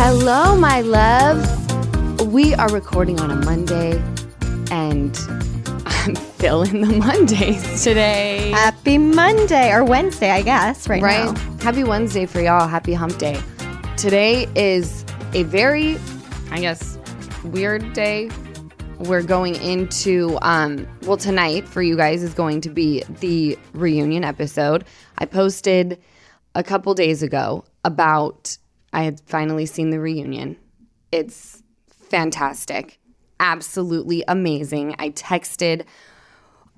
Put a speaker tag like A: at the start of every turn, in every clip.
A: Hello, my loves. We are recording on a Monday, and I'm filling the Mondays today.
B: Happy Monday or Wednesday, I guess, right,
A: right?
B: now.
A: Happy Wednesday for y'all. Happy hump day. Today is a very, I guess, weird day. We're going into, um, well, tonight for you guys is going to be the reunion episode. I posted a couple days ago about I had finally seen the reunion. It's fantastic, absolutely amazing. I texted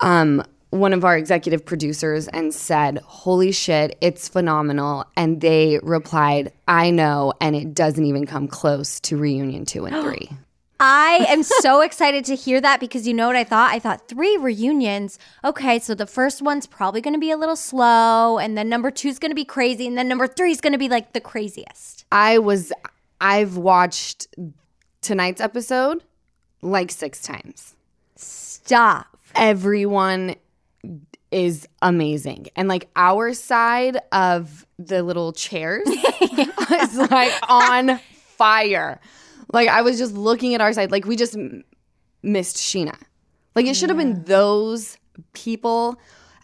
A: um, one of our executive producers and said, Holy shit, it's phenomenal. And they replied, I know, and it doesn't even come close to reunion two and three.
B: I am so excited to hear that because you know what I thought? I thought three reunions. Okay, so the first one's probably going to be a little slow, and then number two's going to be crazy, and then number three is going to be like the craziest.
A: I was, I've watched tonight's episode like six times.
B: Stop.
A: Everyone is amazing. And like our side of the little chairs is like on fire. Like I was just looking at our side, like we just m- missed Sheena. Like it should have been those people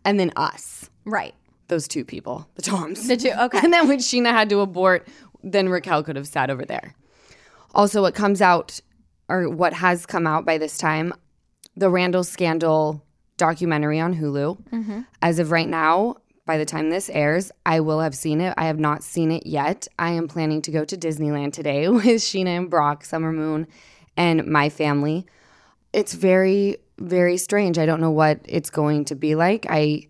A: and then us.
B: Right.
A: Those two people, the Toms.
B: The two, okay.
A: And then when Sheena had to abort, then Raquel could have sat over there. Also, what comes out, or what has come out by this time, the Randall Scandal documentary on Hulu. Mm-hmm. As of right now, by the time this airs, I will have seen it. I have not seen it yet. I am planning to go to Disneyland today with Sheena and Brock, Summer Moon, and my family. It's very, very strange. I don't know what it's going to be like. I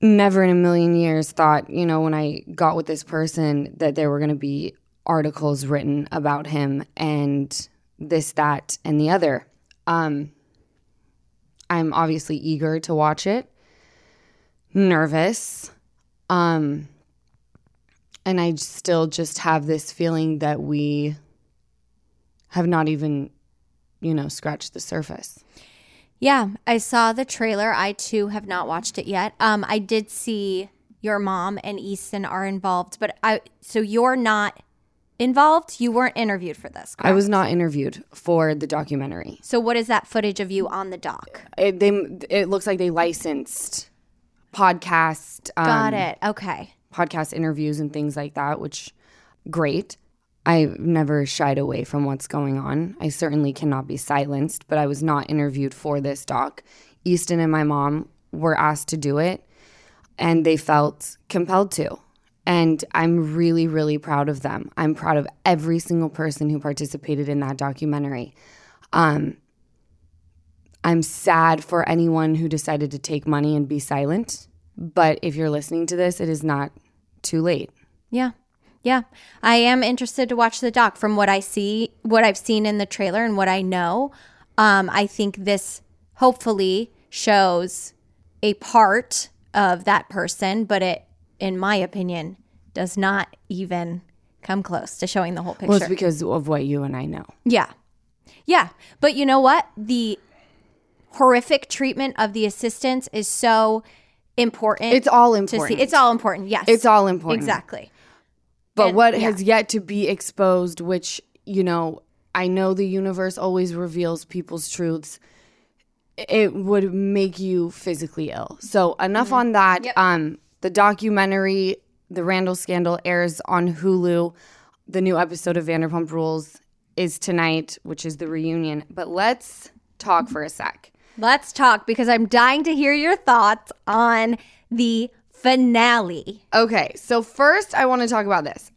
A: never in a million years thought, you know, when I got with this person that there were going to be articles written about him and this, that, and the other. Um, I'm obviously eager to watch it, nervous. Um, and I still just have this feeling that we have not even, you know, scratched the surface.
B: Yeah, I saw the trailer. I too have not watched it yet. Um, I did see your mom and Easton are involved, but I so you're not involved. You weren't interviewed for this.
A: I was not interviewed for the documentary.
B: So what is that footage of you on the dock?
A: It, they, it looks like they licensed podcast, um,
B: Got it. Okay.
A: podcast interviews and things like that, which great. I've never shied away from what's going on. I certainly cannot be silenced, but I was not interviewed for this doc. Easton and my mom were asked to do it, and they felt compelled to. And I'm really, really proud of them. I'm proud of every single person who participated in that documentary. Um, I'm sad for anyone who decided to take money and be silent. But if you're listening to this, it is not too late.
B: Yeah. Yeah. I am interested to watch the doc from what I see, what I've seen in the trailer and what I know. Um, I think this hopefully shows a part of that person, but it, in my opinion, does not even come close to showing the whole picture.
A: Well, it's because of what you and I know.
B: Yeah. Yeah. But you know what? The horrific treatment of the assistants is so important.
A: It's all
B: to
A: important.
B: see. It's all important. Yes.
A: It's all important.
B: Exactly.
A: But
B: and-
A: what
B: yeah.
A: has yet to be exposed, which, you know, I know the universe always reveals people's truths. It would make you physically ill. So enough
B: Mm-hmm.
A: on that. Um, the documentary, The Randall Scandal, airs on Hulu. The new episode of Vanderpump Rules is tonight, which is the reunion. But let's talk for a sec.
B: Let's talk because I'm dying to hear your thoughts on the finale.
A: Okay, so first I want to talk about this.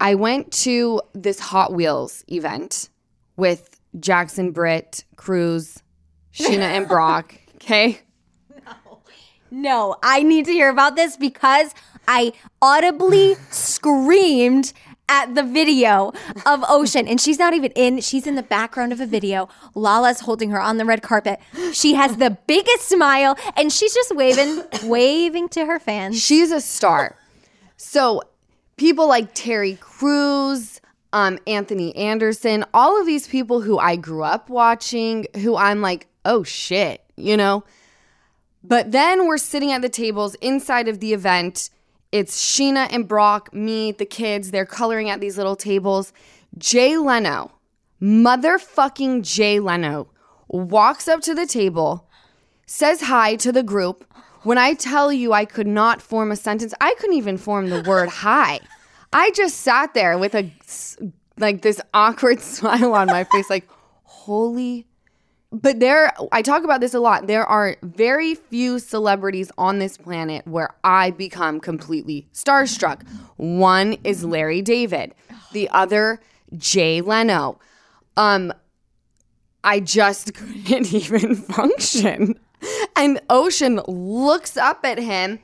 A: I went to this Hot Wheels event with Jackson, Britt, Cruz, Sheena, and Brock. Okay.
B: No, no, I need to hear about this because I audibly screamed at the video of Ocean. And she's not even in, she's in the background of a video. Lala's holding her on the red carpet. She has the biggest smile and she's just waving, waving to her fans.
A: She's a star. So people like Terry Crews, um, Anthony Anderson, all of these people who I grew up watching, who I'm like, oh shit, you know? But then we're sitting at the tables inside of the event. It's Sheena and Brock, me, the kids. They're coloring at these little tables. Jay Leno, motherfucking Jay Leno, walks up to the table, says hi to the group. When I tell you I could not form a sentence, I couldn't even form the word hi. I just sat there with a like this awkward smile on my face, like, holy but there I talk about this a lot. There are very few celebrities on this planet where I become completely starstruck. One is Larry David, the other Jay Leno. Um I just couldn't even function. And Ocean looks up at him,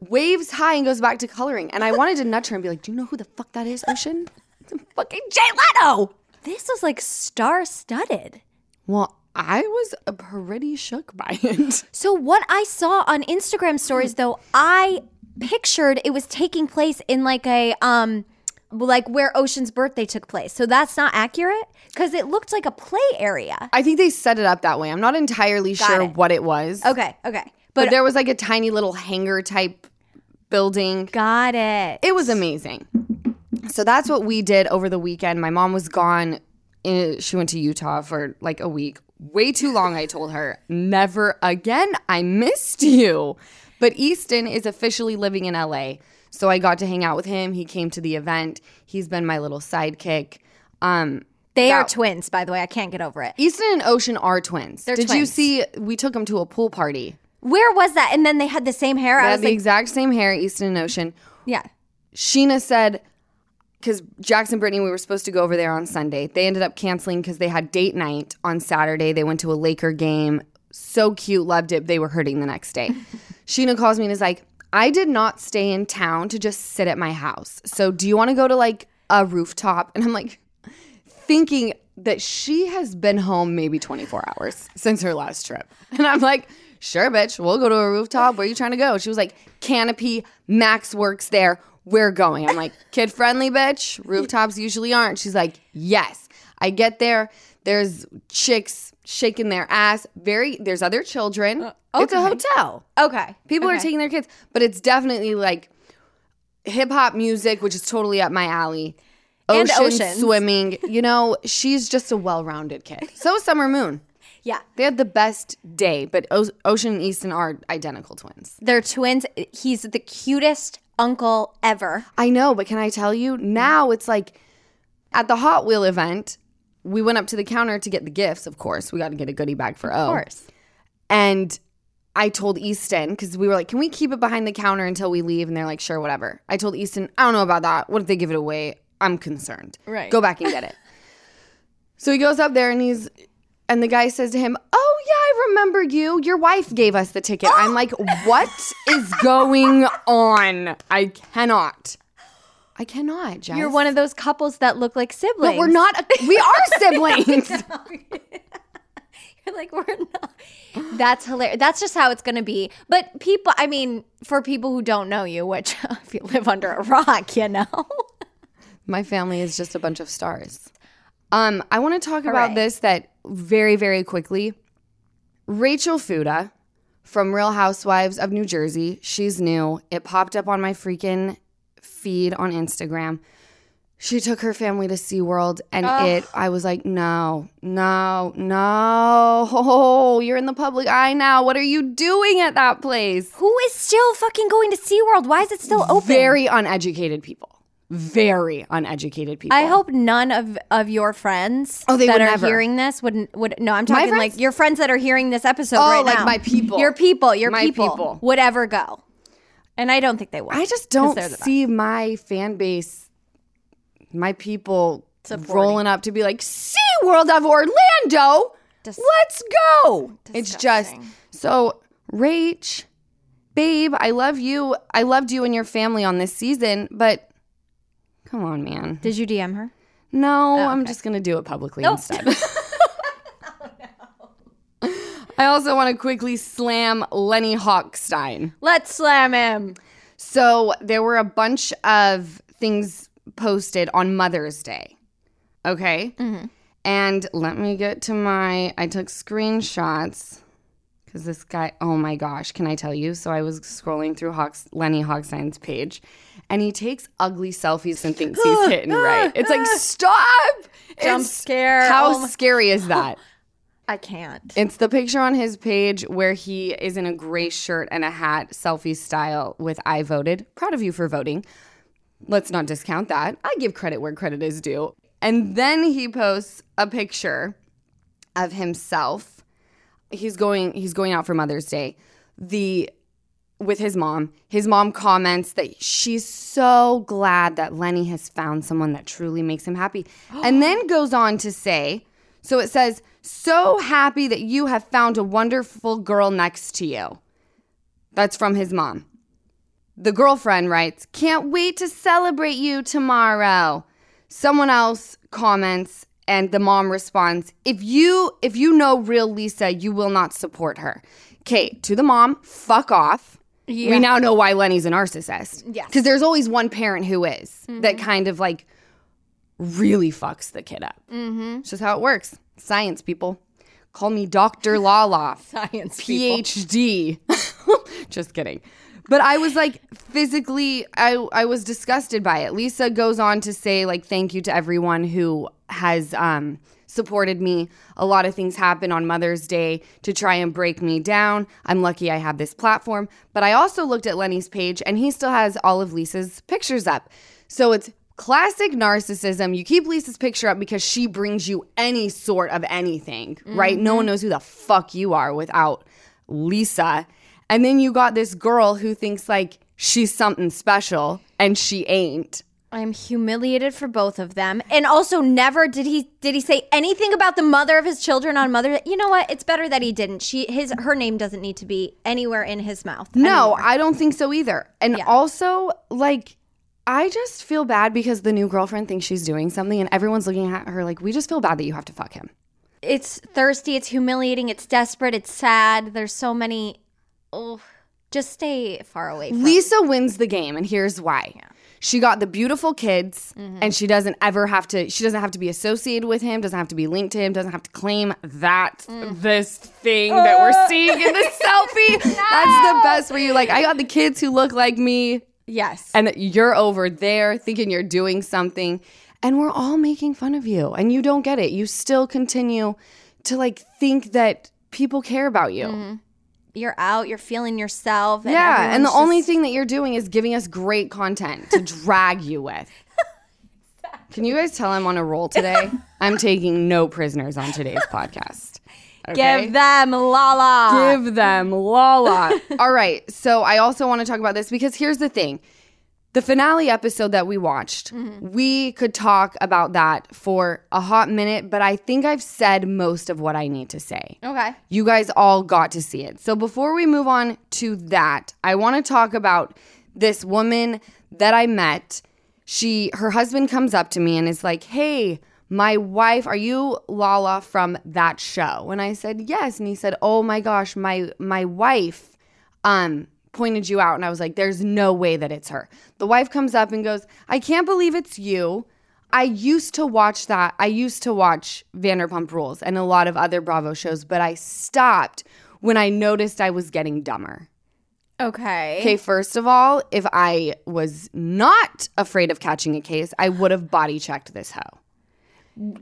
A: waves hi and goes back to coloring. And I wanted to nudge her and be like, "Do you know who the fuck that is, Ocean?" It's fucking Jay Leno.
B: This was like star studded.
A: Well, I was pretty shook by it.
B: So what I saw on Instagram stories though, I pictured it was taking place in like a um like where Ocean's birthday took place. So that's not accurate cuz it looked like a play area.
A: I think they set it up that way. I'm not entirely sure
B: it.
A: what it was.
B: Okay, okay.
A: But,
B: But,
A: there was like a tiny little hangar type building.
B: got it.
A: It was amazing. So that's what we did over the weekend. My mom was gone. In, she went to Utah for like a week. Way too long, I told her. Never again. I missed you. But Easton is officially living in LA. So I got to hang out with him. He came to the event. He's been my little sidekick. Um,
B: They are twins, by the way. I can't get over it.
A: Easton and Ocean are twins.
B: They're
A: Did you see? We took them to a pool party.
B: Where was that? And then they had the same hair.
A: They
B: I
A: had the
B: like,
A: exact same hair, Easton and Ocean.
B: yeah.
A: Sheena said, because Jackson Brittany, we were supposed to go over there on Sunday. They ended up canceling because they had date night on Saturday. They went to a Laker game. So cute, loved it. They were hurting the next day. Sheena calls me and is like, I did not stay in town to just sit at my house. So do you want to go to like a rooftop? And I'm like, thinking that she has been home maybe 24 hours since her last trip. And I'm like, sure, bitch, we'll go to a rooftop. Where are you trying to go? She was like, Canopy, Max works there. We're going. I'm like, kid friendly, bitch. Rooftops usually aren't. She's like, yes. I get there. There's chicks shaking their ass. Very, there's other children. Uh, it's a hotel.
B: Okay.
A: People are taking their kids, but it's definitely like hip hop music, which is totally up my alley.
B: And
A: Ocean swimming. You know, she's just a well rounded kid. So is Summer Moon.
B: Yeah.
A: They had the best day, but o- Ocean and Easton are identical twins.
B: They're twins. He's the cutest uncle ever.
A: I know, but can I tell you? Now it's like at the Hot Wheel event, we went up to the counter to get the gifts, of course. We got to get a goodie bag for O.
B: Of course.
A: And I told Easton, because we were like, can we keep it behind the counter until we leave? And they're like, sure, whatever. I told Easton, I don't know about that. What if they give it away? I'm concerned.
B: Right.
A: Go back and get it. so he goes up there and he's, and the guy says to him, Oh, yeah, I remember you. Your wife gave us the ticket. I'm like, What is going on? I cannot. I cannot, Jess.
B: You're one of those couples that look like siblings.
A: But we're not, a, we are siblings.
B: You're like, we're not. That's hilarious. That's just how it's going to be. But people, I mean, for people who don't know you, which if you live under a rock, you know.
A: My family is just a bunch of stars. Um, I want to talk about this that very, very quickly. Rachel Fuda from Real Housewives of New Jersey. She's new. It popped up on my freaking feed on Instagram. She took her family to SeaWorld and it I was like, no, no, no. You're in the public eye now. What are you doing at that place?
B: Who is still fucking going to SeaWorld? Why is it still open?
A: Very uneducated people. Very uneducated people.
B: I hope none of, of your friends
A: Oh, they
B: that are
A: never.
B: hearing this would would no. I'm talking
A: friends?
B: like your friends that are hearing this episode
A: Oh,
B: right
A: like
B: now.
A: my people.
B: Your people. Your people,
A: people.
B: would ever go, and I don't think they would.
A: I just don't
B: the best.
A: see my fan base, my people
B: Supporting.
A: rolling up to be like, "See World of Orlando,
B: Dis-
A: let's go. It's just so Rach babe, I love you. I loved you and your family on this season, but come on, man.
B: Did you DM her?
A: No, oh, I'm just going to do it publicly instead. Oh, I also want to quickly slam Lenny Hochstein.
B: Let's slam him.
A: So there were a bunch of things posted on Mother's Day. Okay. Mm-hmm. And let me get to my, I took screenshots because this guy, oh my gosh, can I tell you? So I was scrolling through Hawks, Lenny Hochstein's page and he takes ugly selfies and thinks he's hitting right. It's like, stop!
B: Jump
A: It's-
B: scare.
A: How
B: Oh my-
A: scary is that?
B: I can't.
A: It's the picture on his page where he is in a gray shirt and a hat, selfie style, with I voted. Proud of you for voting. Let's not discount that. I give credit where credit is due. And then he posts a picture of himself. He's going he's going out for Mother's Day. The with his mom. His mom comments that she's so glad that Lenny has found someone that truly makes him happy. and then goes on to say, so it says, so happy that you have found a wonderful girl next to you. That's from his mom. The girlfriend writes, Can't wait to celebrate you tomorrow. Someone else comments and the mom responds, If you if you know real Lisa, you will not support her. Kate to the mom, fuck off. We now know why Lenny's a narcissist.
B: Yes.
A: Because there's always one parent who is that kind of like really fucks the kid up. Mm-hmm. It's just how it works. Science, people. Call me Dr. Lala.
B: Science
A: PhD. Just kidding. But I was like physically I I was disgusted by it. Lisa goes on to say like thank you to everyone who has um supported me. A lot of things happen on Mother's Day to try and break me down. I'm lucky I have this platform, but I also looked at Lenny's page and he still has all of Lisa's pictures up. So it's classic narcissism. You keep Lisa's picture up because she brings you any sort of anything, right? No one knows who the fuck you are without Lisa. And then you got this girl who thinks like she's something special and she ain't.
B: I'm humiliated for both of them. And also never did he did he say anything about the mother of his children on mother You know what? It's better that he didn't. She his her name doesn't need to be anywhere in his mouth.
A: No. I don't think so either. And
B: Yeah.
A: also, like, I just feel bad because the new girlfriend thinks she's doing something and everyone's looking at her like, we just feel bad that you have to fuck him.
B: it's thirsty, it's humiliating, it's desperate, it's sad. There's so many oh just stay far away from
A: Lisa wins the game, and here's why. She got the beautiful kids,
B: Mm-hmm.
A: and she doesn't ever have to. She doesn't have to be associated with him. Doesn't have to be linked to him. Doesn't have to claim that
B: Mm.
A: this thing that we're seeing in the selfie. That's the best. Where you like, I got the kids who look like me,
B: Yes.
A: and you're over there thinking you're doing something, and we're all making fun of you, and you don't get it. You still continue to like think that people care about you.
B: You're out, you're feeling yourself. And
A: Yeah, and the
B: everyone's
A: only thing that you're doing is giving us great content to drag you with. Can you guys tell I'm on a roll today? I'm taking no prisoners on today's podcast. Okay?
B: give them Lala.
A: Give them Lala. All right. So I also want to talk about this because here's the thing. The finale episode that we watched, we could talk about that for a hot minute, but I think I've said most of what I need to say.
B: okay.
A: You guys all got to see it. So before we move on to that, I want to talk about this woman that I met. She her husband comes up to me and is like, "Hey, my wife, are you Lala from that show?" And I said, "Yes." And he said, "Oh my gosh, my my wife um pointed you out." And I was like, "There's no way that it's her." The wife comes up and goes, "I can't believe it's you." I used to watch that. I used to watch Vanderpump Rules and a lot of other Bravo shows, but I stopped when I noticed I was getting dumber.
B: Okay.
A: Okay, first of all, if I was not afraid of catching a case, I would have body checked this hoe.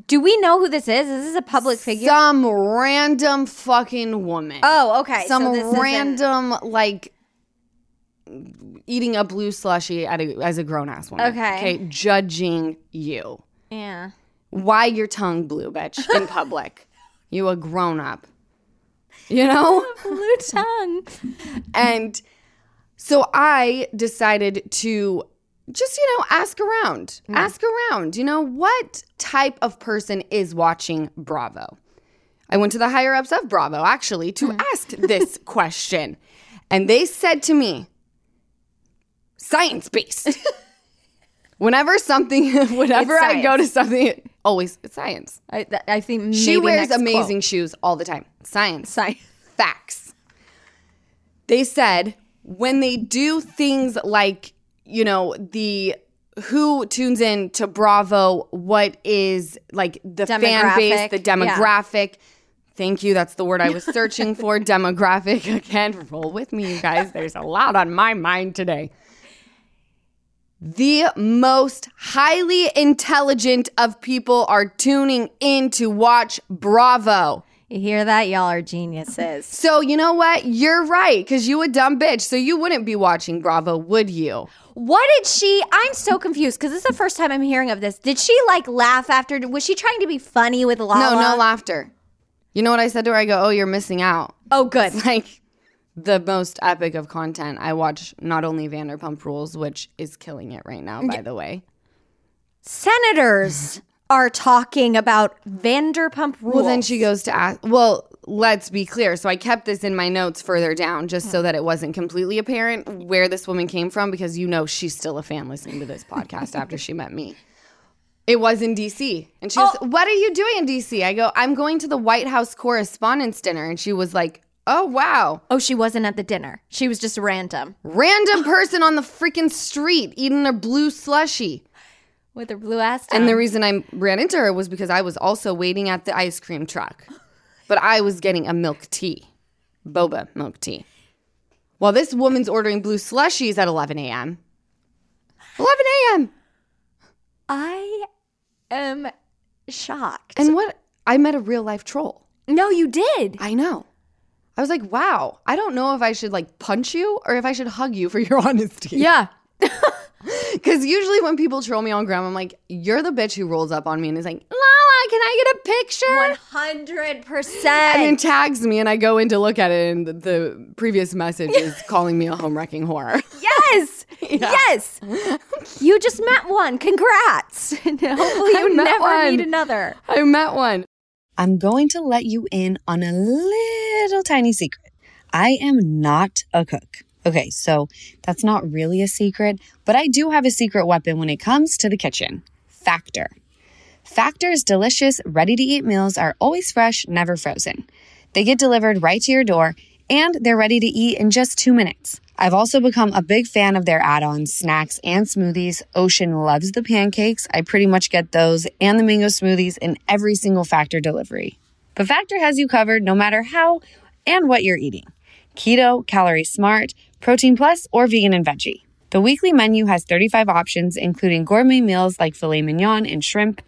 B: Do we know who this is? Is this a public figure?
A: Some random fucking woman.
B: oh, okay.
A: Some
B: so
A: random, like, eating a blue slushy a, as a grown ass woman.
B: Okay.
A: Okay, judging you.
B: Yeah.
A: Why your tongue blue, bitch, in public? you a grown up. You know?
B: Blue tongue.
A: And so I decided to just, you know, ask around. Mm. Ask around. You know, what type of person is watching Bravo? I went to the higher ups of Bravo actually to mm. ask this question. And they said to me, science based. Whenever something, whenever I go to something, always it's science.
B: I, th- I think
A: She wears amazing
B: quote.
A: shoes all the time. Science.
B: Science.
A: Facts. They said when they do things like, you know, the who tunes in to Bravo, what is like the fan base,
B: Demographic,
A: the
B: yeah.
A: demographic. Thank you. That's the word I was searching for. demographic. Again, roll with me, you guys. There's a lot on my mind today. The most highly intelligent of people are tuning in to watch Bravo.
B: You hear that? Y'all are geniuses.
A: So you know what? You're right, because you a dumb bitch. So you wouldn't be watching Bravo, would you?
B: What did she? I'm so confused because this is the first time I'm hearing of this. Did she like laugh after? Was she trying to be funny with Lala?
A: No, no laughter. You know what I said to her? I go, "Oh, you're missing out."
B: Oh, good.
A: Like the most epic of content. I watch not only Vanderpump Rules, which is killing it right now, by the way.
B: Senators are talking about Vanderpump Rules.
A: Well, then she goes to ask. Well, let's be clear. So I kept this in my notes further down just so hmm. that it wasn't completely apparent where this woman came from because you know she's still a fan listening to this podcast after she met me. It was in DC. And she was, oh. What are you doing in DC? I go, I'm going to the White House Correspondents' Dinner. And she was like, Oh, wow.
B: Oh, she wasn't at the dinner. She was just random
A: Random person on the freaking street eating a blue slushy.
B: with her blue ass.
A: And the reason I ran into her was because I was also waiting at the ice cream truck. But I was getting a milk tea, boba milk tea. While this woman's ordering blue slushies at 11 a.m. 11 a.m.
B: I am shocked.
A: And what? I met a real life troll.
B: no, you did.
A: I know. I was like, wow, I don't know if I should like punch you or if I should hug you for your honesty.
B: Yeah.
A: Because usually when people troll me on gram, I'm like, you're the bitch who rolls up on me and is like, Lala, can I get a picture?
B: 100%.
A: and then tags me and I go in to look at it and the, the previous message is calling me a home wrecking whore.
B: Yes. Yes. You just met one. Congrats. And Hopefully you never
A: one.
B: meet another.
A: I met one.
C: I'm going to let you in on a little tiny secret. I am not a cook. Okay, so that's not really a secret, but I do have a secret weapon when it comes to the kitchen Factor. Factor's delicious, ready to eat meals are always fresh, never frozen. They get delivered right to your door, and they're ready to eat in just two minutes. I've also become a big fan of their add ons, snacks, and smoothies. Ocean loves the pancakes. I pretty much get those and the mango smoothies in every single Factor delivery. But Factor has you covered no matter how and what you're eating keto, calorie smart, protein plus, or vegan and veggie. The weekly menu has 35 options, including gourmet meals like filet mignon and shrimp.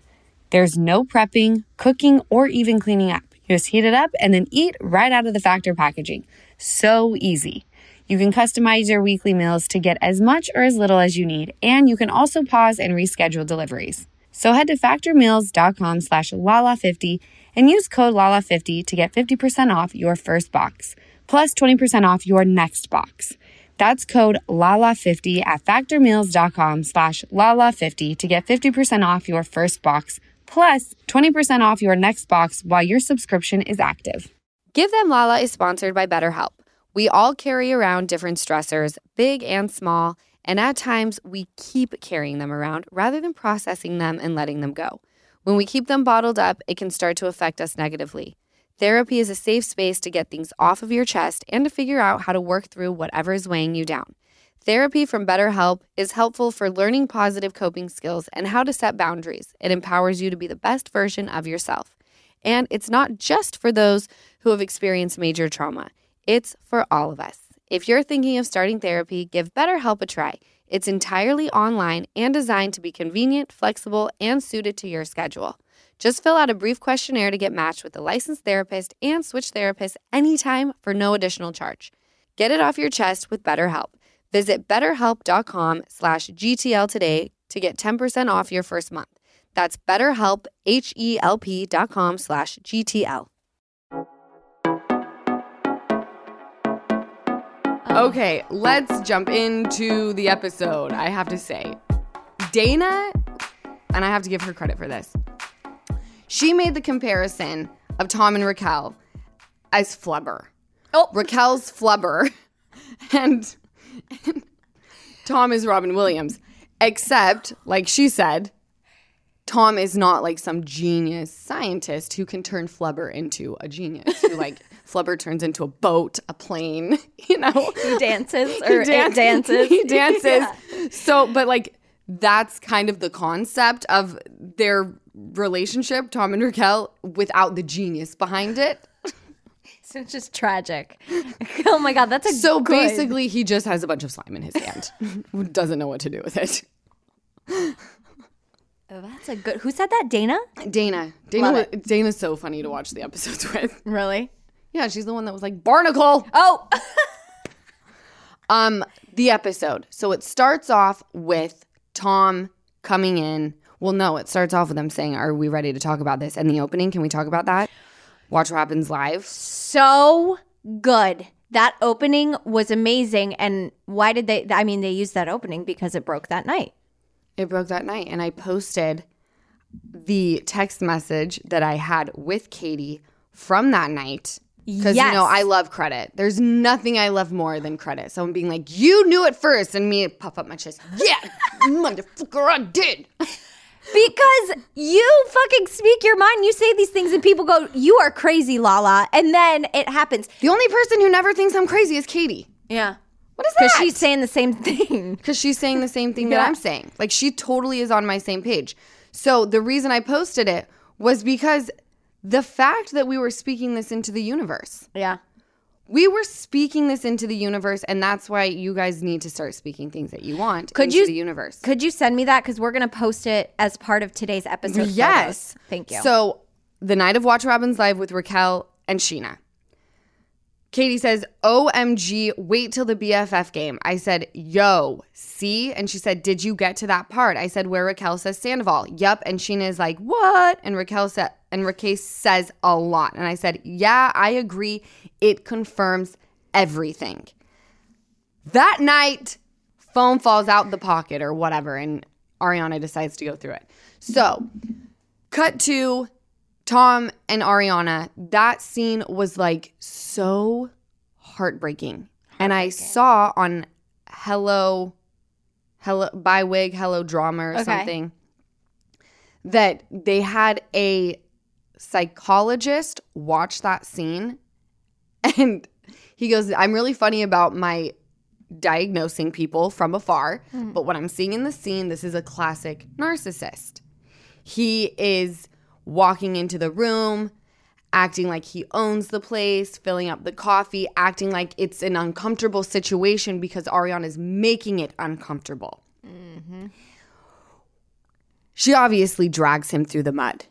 C: There's no prepping, cooking, or even cleaning up. You just heat it up and then eat right out of the Factor packaging. So easy. You can customize your weekly meals to get as much or as little as you need, and you can also pause and reschedule deliveries. So head to factormeals.com slash lala50 and use code lala50 to get 50% off your first box, plus 20% off your next box. That's code LALA50 at factormeals.com slash LALA50 to get 50% off your first box, plus 20% off your next box while your subscription is active.
A: Give Them Lala is sponsored by BetterHelp. We all carry around different stressors, big and small, and at times we keep carrying them around rather than processing them and letting them go. When we keep them bottled up, it can start to affect us negatively. Therapy is a safe space to get things off of your chest and to figure out how to work through whatever is weighing you down. Therapy from BetterHelp is helpful for learning positive coping skills and how to set boundaries. It empowers you to be the best version of yourself. And it's not just for those who have experienced major trauma, it's for all of us. If you're thinking of starting therapy, give BetterHelp a try. It's entirely online and designed to be convenient, flexible, and suited to your schedule. Just fill out a brief questionnaire to get matched with a licensed therapist and switch therapists anytime for no additional charge. Get it off your chest with BetterHelp. Visit betterhelp.com slash GTL today to get 10% off your first month. That's betterhelp, H-E-L-P dot com slash GTL. Okay, let's jump into the episode. I have to say, Dana, and I have to give her credit for this, she made the comparison of Tom and Raquel as flubber.
B: Oh.
A: Raquel's flubber and, and Tom is Robin Williams. Except, like she said, Tom is not like some genius scientist who can turn Flubber into a genius. Who like Flubber turns into a boat, a plane, you know.
B: He dances or
A: He
B: it dances.
A: He dances. So, but like that's kind of the concept of their relationship, Tom and Raquel, without the genius behind it.
B: So it's just tragic. oh my god, that's a
A: So
B: good-
A: basically, he just has a bunch of slime in his hand. Doesn't know what to do with it.
B: Oh, that's a good. Who said that? Dana?
A: Dana, Dana, wa- Dana's so funny to watch the episodes with.
B: Really?
A: Yeah, she's the one that was like Barnacle.
B: Oh,
A: Um, the episode. So it starts off with Tom coming in. Well, no, it starts off with them saying, "Are we ready to talk about this?" And the opening. Can we talk about that? Watch what happens live.
B: so good. That opening was amazing. And why did they? I mean, they used that opening because it broke that night.
A: It broke that night, and I posted the text message that I had with Katie from that night. Because you know I love credit. There's nothing I love more than credit. Someone being like, "You knew it first," and me puff up my chest. Yeah, motherfucker, I did.
B: Because you fucking speak your mind. You say these things, and people go, "You are crazy, Lala," and then it happens.
A: The only person who never thinks I'm crazy is Katie.
B: Yeah,
A: What is that?
B: because she's saying the same thing.
A: because she's saying the same thing
B: Yeah.
A: that I'm saying. Like she totally is on my same page. So the reason I posted it was because the fact that we were speaking this into the universe.
B: Yeah.
A: We were speaking this into the universe, and that's why you guys need to start speaking things that you want
B: Could
A: into
B: you-
A: the universe.
B: Could you send me that? Because we're gonna post it as part of today's episode.
A: yes.
B: photos. Thank you.
A: So the night of Watch Robin's Live with Raquel and Sheena. Katie says, OMG, wait till the BFF game. I said, yo, see? And she said, did you get to that part? I said, where Raquel says Sandoval. Yup. And Sheena is like, what? And Raquel said, and Raquel says a lot. And I said, yeah, I agree. It confirms everything. That night, phone falls out the pocket or whatever, and Ariana decides to go through it. So, cut to Tom and Ariana. That scene was like so heartbreaking. And I saw on Hello, Hello, by Wig, Hello Drama or
B: Okay.
A: something that they had a psychologist watch that scene. And he goes, I'm really funny about my diagnosing people from afar, mm. but what I'm seeing in the scene, this is a classic narcissist. He is walking into the room, acting like he owns the place, filling up the coffee, acting like it's an uncomfortable situation because Ariana is making it uncomfortable. Mm-hmm. She obviously drags him through the mud.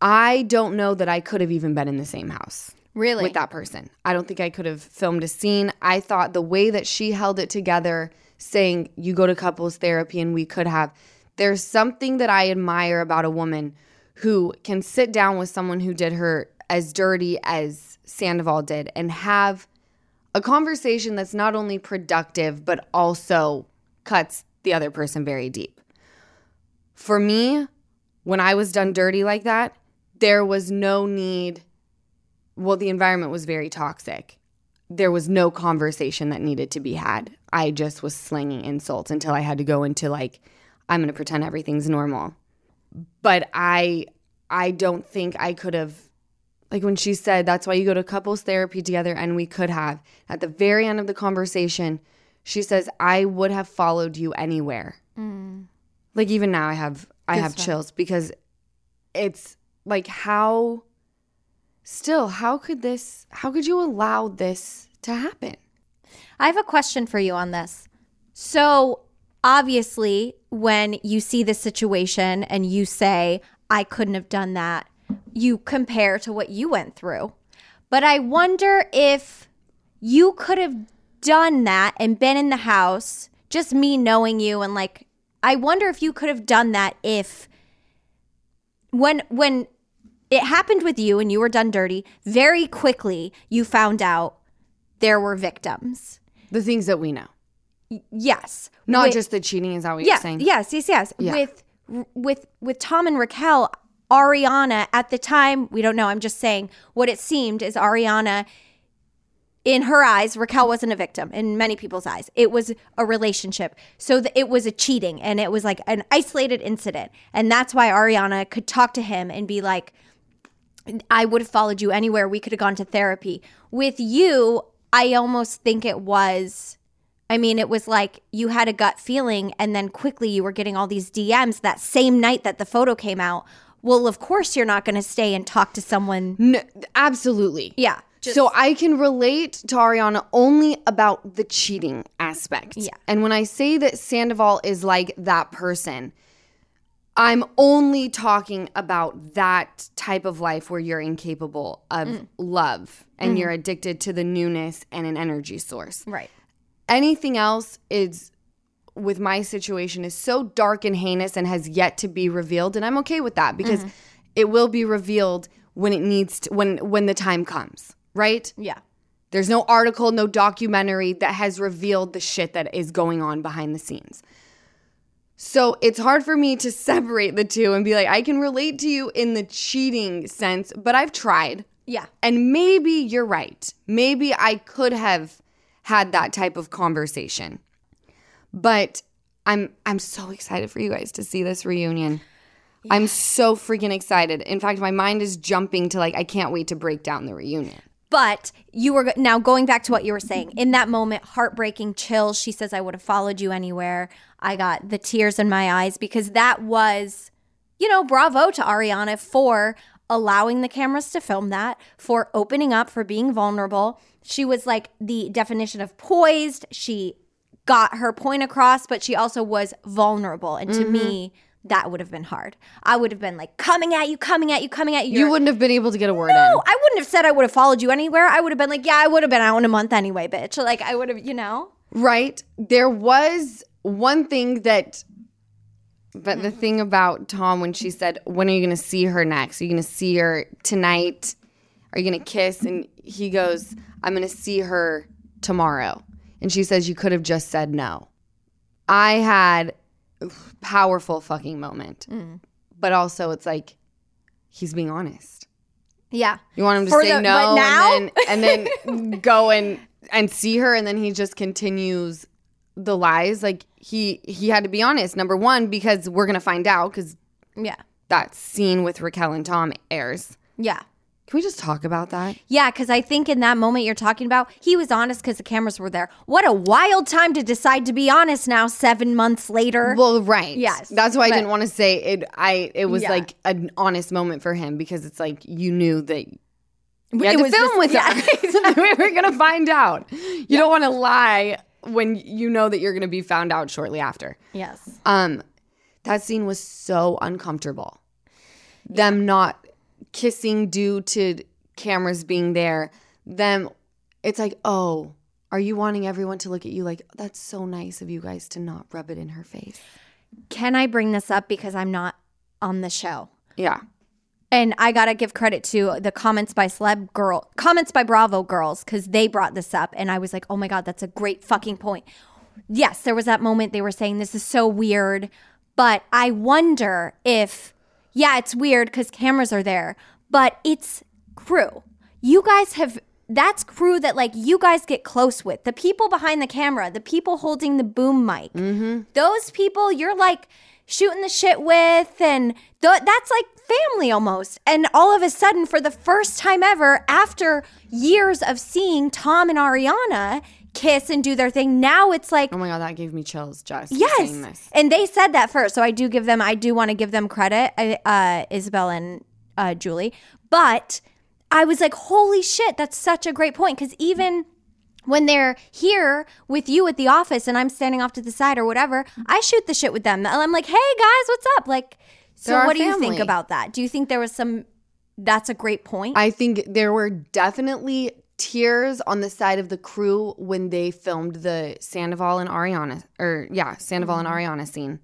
A: I don't know that I could have even been in the same house
B: really,
A: with that person. I don't think I could have filmed a scene. I thought the way that she held it together, saying, You go to couples therapy and we could have. There's something that I admire about a woman who can sit down with someone who did her as dirty as Sandoval did and have a conversation that's not only productive, but also cuts the other person very deep. For me, when I was done dirty like that, there was no need well, the environment was very toxic. There was no conversation that needed to be had. I just was slinging insults until I had to go into like, I'm going to pretend everything's normal. But I, I don't think I could have, like when she said, that's why you go to couples therapy together, and we could have. At the very end of the conversation, she says, I would have followed you anywhere. Mm. Like even now, I have, I have chills because it's like how still how could this how could you allow this to happen
B: I have a question for you on this. So, obviously, when you see this situation and you say, I couldn't have done that, you compare to what you went through. But I wonder if you could have done that and been in the house, just me knowing you and like, I wonder if you could have done that if when when it happened with you and you were done dirty, very quickly you found out there were victims.
A: the things that we know
B: Yes.
A: Not
B: With-
A: just the cheating is that what
B: yeah,
A: you're saying
B: Yes, yes, yes.
A: Yeah.
B: With with with Tom and Raquel, Ariana at the time, we don't know. I'm just saying what it seemed is Ariana in her eyes, Raquel wasn't a victim. In many people's eyes, it was a relationship. So th- it was a cheating, and it was like an isolated incident, and that's why Ariana could talk to him and be like, "I would have followed you anywhere. We could have gone to therapy." With you, I almost think it was. I mean, it was like you had a gut feeling, and then quickly you were getting all these DMs that same night that the photo came out. Well, of course, you're not going to stay and talk to someone.
A: No, absolutely.
B: Yeah.
A: so I can relate to Ariana only about the cheating aspect.
B: Yeah.
A: And when I say that Sandoval is like that person, I'm only talking about that type of life where you're incapable of
B: Mm.
A: love and
B: Mm-hmm.
A: you're addicted to the newness and an energy source.
B: Right.
A: Anything else is with my situation is so dark and heinous and has yet to be revealed and I'm okay with that because
B: Mm-hmm.
A: it will be revealed when it needs to when when the time comes, right?
B: Yeah.
A: There's no article, no documentary that has revealed the shit that is going on behind the scenes. So it's hard for me to separate the two and be like, I can relate to you in the cheating sense, but I've tried.
B: Yeah.
A: And maybe you're right. Maybe I could have had that type of conversation. But I'm I'm so excited for you guys to see this reunion. I'm so freaking excited. In fact, my mind is jumping to like I can't wait to break down the reunion.
B: But you were now going back to what you were saying. In that moment, heartbreaking chills. She says, I would have followed you anywhere. I got the tears in my eyes because that was, you know, bravo to Ariana for allowing the cameras to film that, for opening up, for being vulnerable. She was like the definition of poised. She got her point across, but she also was vulnerable. And to mm-hmm. me, that would have been hard. I would have been like, coming at you, coming at you, coming at you.
A: You wouldn't have been able to get a word
B: no,
A: in.
B: I wouldn't have said I would have followed you anywhere. I would have been like, yeah, I would have been out in a month anyway, bitch. Like, I would have, you know?
A: Right. There was one thing that, but the mm-hmm. thing about Tom when she said, When are you going to see her next? Are you going to see her tonight? Are you going to kiss? And he goes, I'm going to see her tomorrow. And she says, You could have just said no. I had a powerful fucking moment. Mm. But also, it's like, he's being honest.
B: Yeah.
A: You want him to
B: For
A: say
B: the-
A: no and then and then go and and see her and then he just continues the lies like he he had to be honest number 1 because we're going to find out cuz
B: Yeah.
A: that scene with Raquel and Tom airs.
B: Yeah.
A: Can we just talk about that?
B: Yeah, because I think in that moment you're talking about, he was honest because the cameras were there. What a wild time to decide to be honest now, seven months later.
A: Well, right.
B: Yes,
A: That's why I didn't want to say it I it was
B: Yeah.
A: like an honest moment for him because it's like you knew that we
B: It
A: to
B: was
A: film
B: this-
A: with
B: yeah,
A: us. we were going to find out. You don't want to lie when you know that you're going to be found out shortly after.
B: yes.
A: Um, that scene was so uncomfortable. Them not kissing due to cameras being there. Them, it's like, oh, are you wanting everyone to look at you like that's so nice of you guys to not rub it in her face?
B: Can I bring this up because I'm not on the show?
A: Yeah,
B: And I gotta give credit to the comments by celeb girl, comments by Bravo girls, because they brought this up, and I was like, oh my god, that's a great fucking point. Yes, there was that moment they were saying this is so weird, but I wonder if, yeah, it's weird because cameras are there, but it's crew. You guys have. That's crew that like you guys get close with. The people behind the camera, the people holding the boom mic. Mm-hmm. Those people you're like shooting the shit with and th- that's like family almost. And all of a sudden for the first time ever after years of seeing Tom and Ariana kiss and do their thing, now it's like
A: Oh my god, that gave me chills just
B: Yes.
A: saying this.
B: And they said that first. So I do give them, I do want to give them credit, uh, Isabel and uh, Julie. But I was like, holy shit, that's such a great point. Because even when they're here with you at the office and I'm standing off to the side or whatever, I shoot the shit with them. I'm like, hey guys, what's up? Like, so what do you think about that? Do you think there was some, that's a great point?
A: I think there were definitely tears on the side of the crew when they filmed the Sandoval and Ariana, or yeah, Sandoval and mm-hmm. Ariana scene.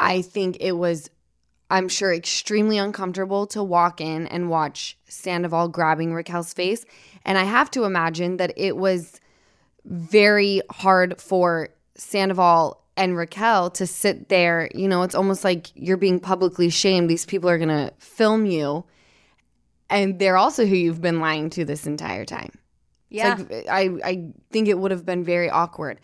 A: I think it was, I'm sure, extremely uncomfortable to walk in and watch Sandoval grabbing Raquel's face. And I have to imagine that it was very hard for Sandoval and Raquel to sit there. You know, it's almost like you're being publicly shamed. These people are going to film you. And they're also who you've been lying to this entire time.
B: Yeah.
A: Like I I think it would have been very awkward.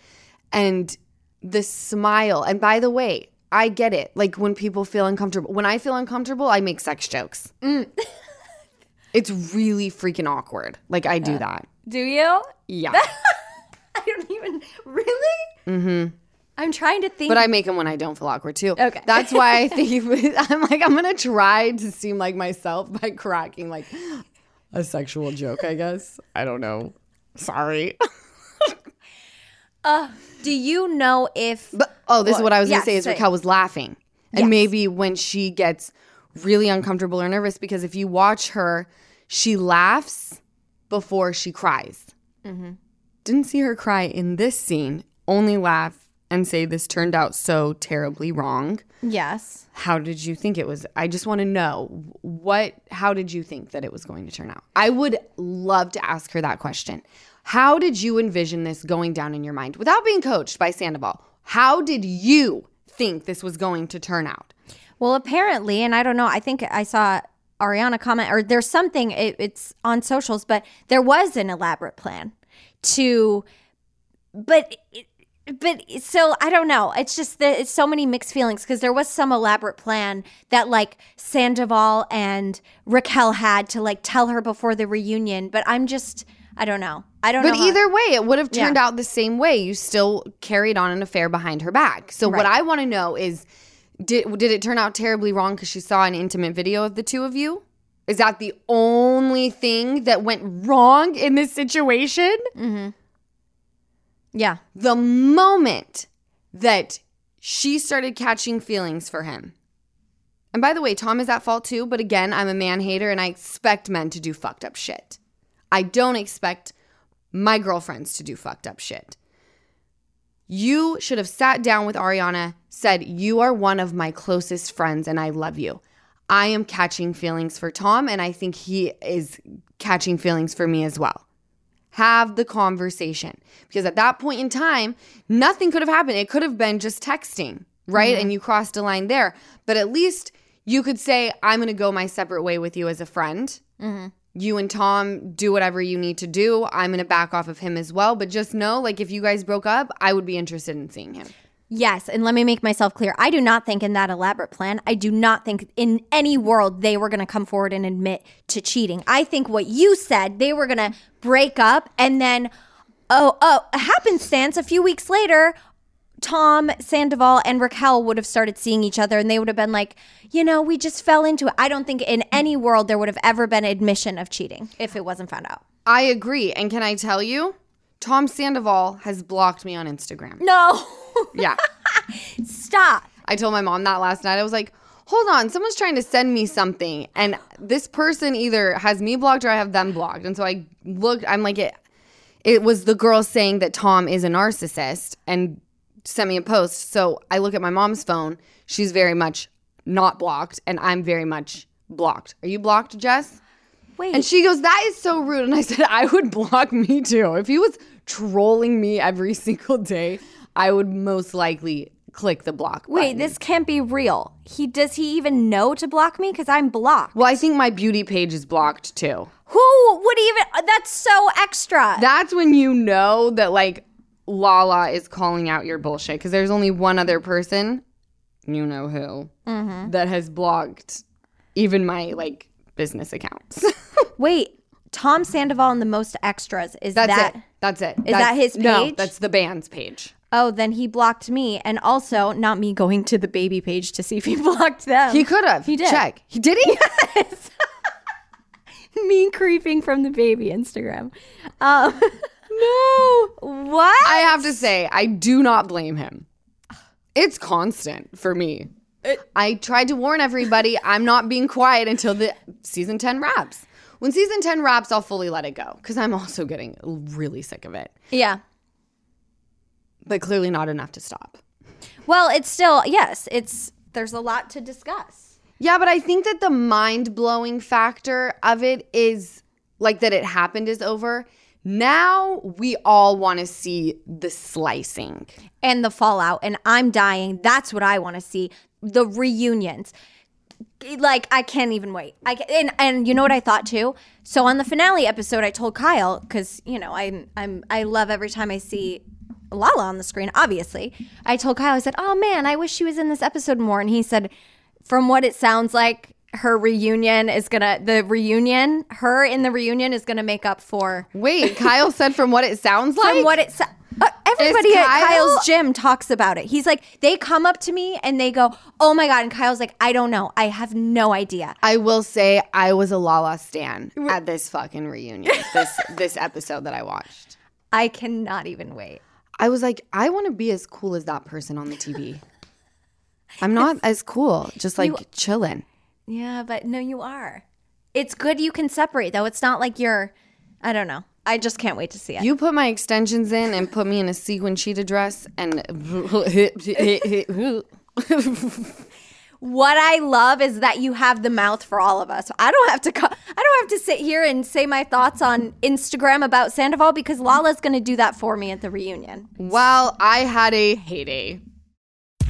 A: And the smile. And by the way, I get it. Like when people feel uncomfortable. When I feel uncomfortable, I make sex jokes.
B: Mm.
A: it's really freaking awkward. Like I do that.
B: Do you?
A: Yeah.
B: I don't even really. Mm-hmm. I'm trying to think.
A: But I make them when I don't feel awkward too.
B: Okay.
A: That's why I think I'm like I'm gonna try to seem like myself by cracking like a sexual joke. I guess I don't know. Sorry.
B: Uh, do you know if?
A: But oh, this is what I was gonna
B: yes,
A: say. Is
B: say it.
A: Raquel was laughing, and
B: Yes.
A: maybe when she gets really uncomfortable or nervous, because if you watch her, she laughs before she cries.
B: Mm-hmm.
A: Didn't see her cry in this scene. Only laugh and say this turned out so terribly wrong.
B: yes.
A: How did you think it was? I just want to know what. How did you think that it was going to turn out? I would love to ask her that question. How did you envision this going down in your mind without being coached by Sandoval? How did you think this was going to turn out?
B: Well, apparently, and I don't know. I think I saw Ariana comment, or there's something. It, it's on socials, but there was an elaborate plan to, but. It, but so I don't know. It's just that it's so many mixed feelings because there was some elaborate plan that like Sandoval and Raquel had to like tell her before the reunion. But I'm just I don't know. I don't
A: But
B: know. how-
A: either way, it would have turned
B: Yeah.
A: out the same way. You still carried on an affair behind her back. So what I want to know is did did it turn out terribly wrong because she saw an intimate video of the two of you? Is that the only thing that went wrong in this situation? Mm-hmm.
B: Yeah.
A: The moment that she started catching feelings for him. And by the way, Tom is at fault too, but again, I'm a man hater and I expect men to do fucked up shit. I don't expect my girlfriends to do fucked up shit. You should have sat down with Ariana, said, You are one of my closest friends and I love you. I am catching feelings for Tom and I think he is catching feelings for me as well. Have the conversation because at that point in time, nothing could have happened. It could have been just texting, right? And mm-hmm. you crossed a line there. But at least you could say, I'm going to go my separate way with you as a friend. Mm-hmm. You and Tom do whatever you need to do. I'm going to back off of him as well. But just know, like, if you guys broke up, I would be interested in seeing him.
B: Yes, and let me make myself clear. I do not think in that elaborate plan, I do not think in any world they were going to come forward and admit to cheating. I think what you said, they were going to break up and then oh, oh, happenstance a few weeks later, Tom Sandoval and Raquel would have started seeing each other and they would have been like, you know, we just fell into it. I don't think in any world there would have ever been admission of cheating if it wasn't found out.
A: I agree. And can I tell you, Tom Sandoval has blocked me on Instagram.
B: No.
A: Yeah.
B: Stop.
A: I told my mom that last night. I was like, hold on, someone's trying to send me something. And this person either has me blocked or I have them blocked. And so I looked, I'm like, it, it was the girl saying that Tom is a narcissist and sent me a post. So I look at my mom's phone. She's very much not blocked, and I'm very much blocked. Are you blocked, Jess?
B: Wait.
A: And she goes, That is so rude. And I said, I would block me too. If he was trolling me every single day, I would most likely click the block.
B: Wait,
A: button.
B: this can't be real. He does he even know to block me because I'm blocked.
A: Well, I think my beauty page is blocked too.
B: Who would even? That's so extra.
A: That's when you know that like Lala is calling out your bullshit because there's only one other person, you know who,
B: Mm-hmm.
A: that has blocked even my like business accounts.
B: Wait, Tom Sandoval and the most extras is
A: That's
B: that?
A: it. That's it.
B: Is that his page?
A: No, that's the band's page.
B: Oh, then he blocked me, and also not me going to the baby page to see if he blocked them.
A: He could have.
B: He did.
A: Check. He did he? Yes.
B: me creeping from the baby Instagram. Um, no, what?
A: I have to say, I do not blame him. It's constant for me. I tried to warn everybody I'm not being quiet until the season 10 wraps. When season 10 wraps, I'll fully let it go because I'm also getting really sick of it.
B: yeah.
A: But clearly not enough to stop.
B: Well, it's still yes. It's there's a lot to discuss.
A: Yeah, but I think that the mind blowing factor of it is like that it happened is over. Now we all want to see the slicing.
B: and the fallout and I'm dying. That's what I want to see. The reunions. Like I can't even wait. I and and you know what I thought too. So on the finale episode, I told Kyle because you know I'm I'm I love every time I see Lala on the screen. Obviously, I told Kyle I said, "Oh man, I wish she was in this episode more." And he said, "From what it sounds like." Her reunion is gonna the reunion. Her in the reunion is gonna make up for
A: Wait, Kyle said from what it sounds like.
B: from what it sa- everybody at Kyle's gym talks about it. He's like, they come up to me and they go, "Oh my god!" And Kyle's like, "I don't know. I have no idea."
A: I will say I was a Lala stan at this fucking reunion. this this episode that I watched.
B: I cannot even wait.
A: I was like, I want to be as cool as that person on the TV. I'm not as cool, just like chilling.
B: Yeah, but no, you are. It's good you can separate though. It's not like you're. I don't know. I just can't wait to see it.
A: You put my extensions in and put me in a sequin cheetah dress and
B: what I love is that you have the mouth for all of us. I don't have to. Co- I don't have to sit here and say my thoughts on Instagram about Sandoval because Lala's going to do that for me at the reunion.
A: well, I had a heyday.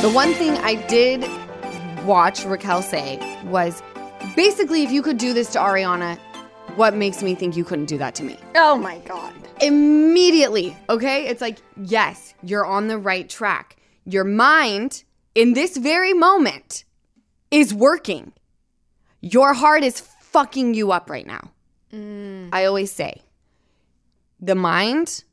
A: The one thing I did watch Raquel say was basically, if you could do this to Ariana, what makes me think you couldn't do that to me?
B: Oh my god.
A: Immediately, okay? It's like, yes, you're on the right track. Your mind in this very moment is working. Your heart is fucking you up right now. Mm. I always say, the mind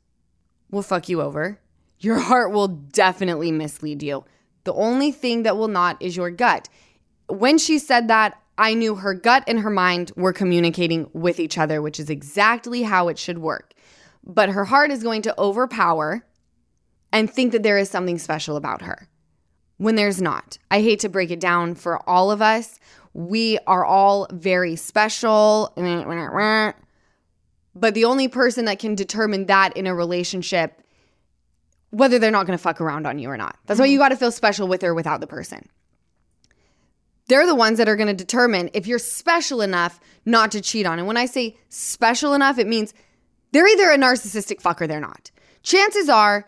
A: will fuck you over. Your heart will definitely mislead you. The only thing that will not is your gut. When she said that, I knew her gut and her mind were communicating with each other, which is exactly how it should work. But her heart is going to overpower and think that there is something special about her when there's not. I hate to break it down for all of us. We are all very special. But the only person that can determine that in a relationship, whether they're not going to fuck around on you or not. That's why you mm-hmm. got to feel special with or without the person. They're the ones that are going to determine if you're special enough not to cheat on. And when I say special enough, it means they're either a narcissistic fuck or they're not. Chances are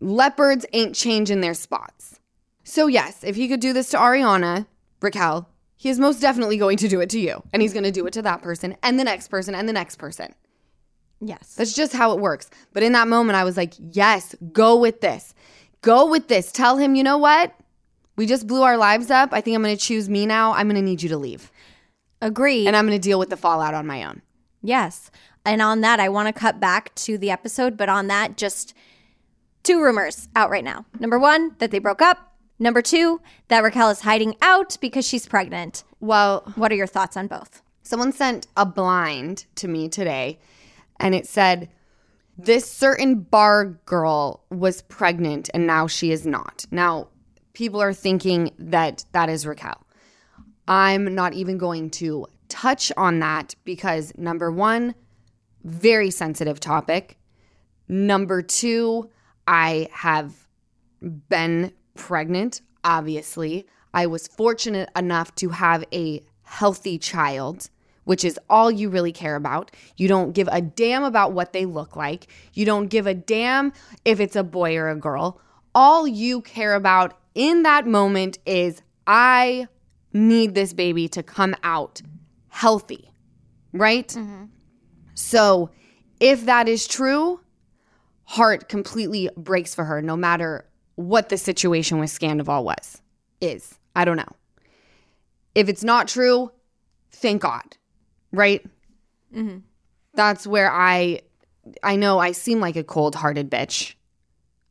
A: leopards ain't changing their spots. So, yes, if he could do this to Ariana, Raquel, he is most definitely going to do it to you. And he's going to do it to that person and the next person and the next person.
B: Yes.
A: That's just how it works. But in that moment, I was like, yes, go with this. Go with this. Tell him, you know what? We just blew our lives up. I think I'm going to choose me now. I'm going to need you to leave.
B: Agree.
A: And I'm going to deal with the fallout on my own.
B: Yes. And on that, I want to cut back to the episode, but on that, just two rumors out right now. Number one, that they broke up. Number two, that Raquel is hiding out because she's pregnant.
A: Well,
B: What are your thoughts on both?
A: someone sent a blind to me today and it said, This certain bar girl was pregnant and now she is not. Now, people are thinking that that is Raquel. I'm not even going to touch on that because number one, very sensitive topic. Number two, I have been pregnant, obviously. I was fortunate enough to have a healthy child, which is all you really care about. You don't give a damn about what they look like. You don't give a damn if it's a boy or a girl. All you care about in that moment is I need this baby to come out healthy, right? Mm-hmm. So if that is true, heart completely breaks for her no matter what the situation with Scandoval was, is. I don't know. If it's not true, thank God, right? Mm-hmm. That's where I, I know I seem like a cold hearted bitch.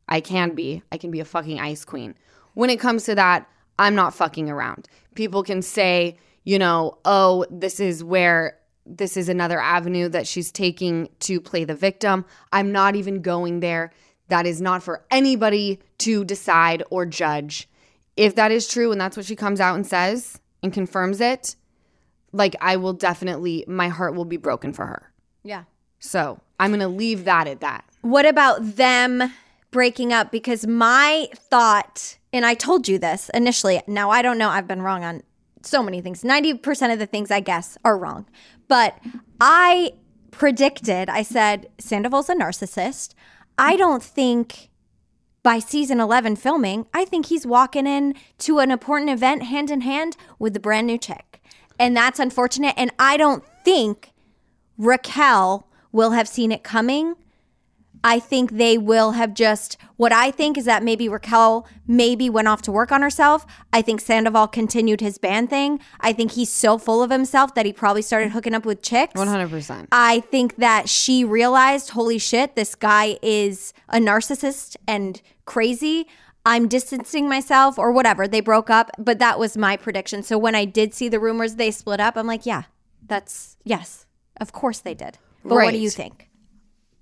A: I can be. I can be a fucking ice queen. When it comes to that, I'm not fucking around. People can say, you know, oh, this is where this is another avenue that she's taking to play the victim. I'm not even going there. That is not for anybody to decide or judge. if that is true and that's what she comes out and says and confirms it, like I will definitely, my heart will be broken for her.
B: Yeah.
A: So I'm going to leave that at that.
B: What about them breaking up? Because my thought, and I told you this initially. Now I don't know. I've been wrong on so many things. Ninety percent of the things I guess are wrong, but I predicted. I said Sandoval's a narcissist. I don't think by season 11 filming, I think he's walking in to an important event hand in hand with the brand new chick. And that's unfortunate. And I don't think Raquel will have seen it coming. I think they will have just what I think is that maybe Raquel maybe went off to work on herself. I think Sandoval continued his band thing. I think he's so full of himself that he probably started hooking up with chicks.
A: 100%.
B: I think that she realized, holy shit, this guy is a narcissist and crazy. I'm distancing myself or whatever. They broke up, but that was my prediction. So when I did see the rumors they split up, I'm like, yeah, that's yes. Of course they did. But what do you think?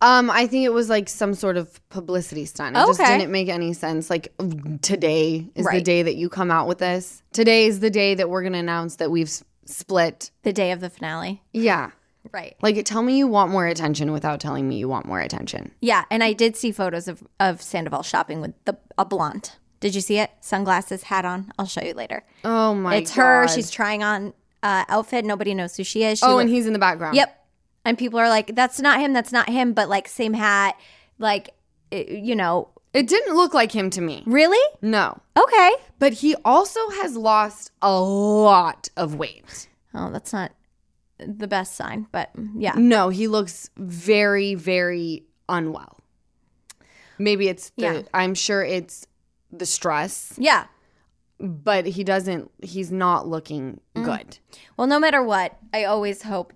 A: Um, I think it was like some sort of publicity stunt. It just didn't make any sense. Like today is the day that you come out with this. Today is the day that we're gonna announce that we've split.
B: The day of the finale.
A: Yeah.
B: Right.
A: Like tell me you want more attention without telling me you want more attention.
B: Yeah, and I did see photos of of Sandoval shopping with the a blonde. Did you see it? Sunglasses, hat on. I'll show you later.
A: Oh my
B: it's her. She's trying on uh, outfit. Nobody knows who she is. She
A: Oh,
B: look-
A: and he's in the background.
B: Yep. And people are like, "That's not him. That's not him." But like, same hat. Like, it- you know,
A: It didn't look like him to me.
B: really?
A: No.
B: Okay.
A: But he also has lost a lot of weight.
B: Oh, that's not the best sign. But yeah,
A: No, he looks very, very unwell. Maybe it's the,
B: Yeah.
A: I'm sure it's the stress,
B: yeah.
A: but he doesn't, he's not looking
B: Mm.
A: good.
B: Well, no matter what, I always hope.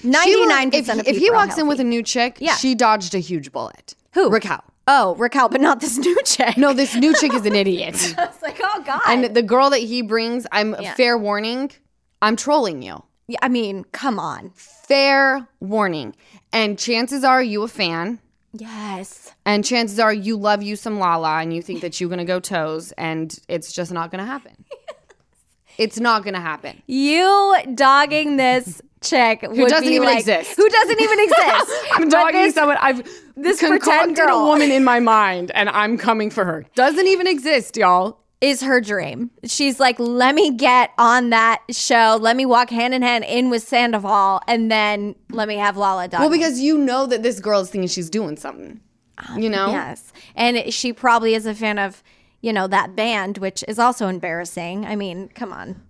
A: She
B: Ninety
A: will- if,
B: percent of
A: if he walks in with a new chick,
B: Yeah.
A: she dodged a huge bullet.
B: Who?
A: Raquel.
B: oh Raquel, but not this new chick.
A: No, this new chick is an idiot.
B: I was like, oh god.
A: And the girl that he brings, I'm
B: Yeah.
A: fair warning, I'm trolling you.
B: Yeah, I mean, come on.
A: Fair warning. And chances are you a fan.
B: Yes.
A: And chances are you love you some Lala and you think that you're gonna go toes and it's just not gonna happen. it's not gonna happen.
B: You dogging this chick who
A: doesn't even exist.
B: Who doesn't even exist?
A: I'm dogging
B: this-
A: someone I've
B: this
A: concocted a woman in my mind and I'm coming for her. Doesn't even exist, y'all.
B: Is her dream. She's like, let me get on that show. Let me walk hand in hand in with Sandoval, and then let me have Lala dog.
A: Well, because you know that this girl is thinking she's doing something. Ah, you know?
B: yes, and she probably is a fan of you know that band, which is also embarrassing. I mean, come on.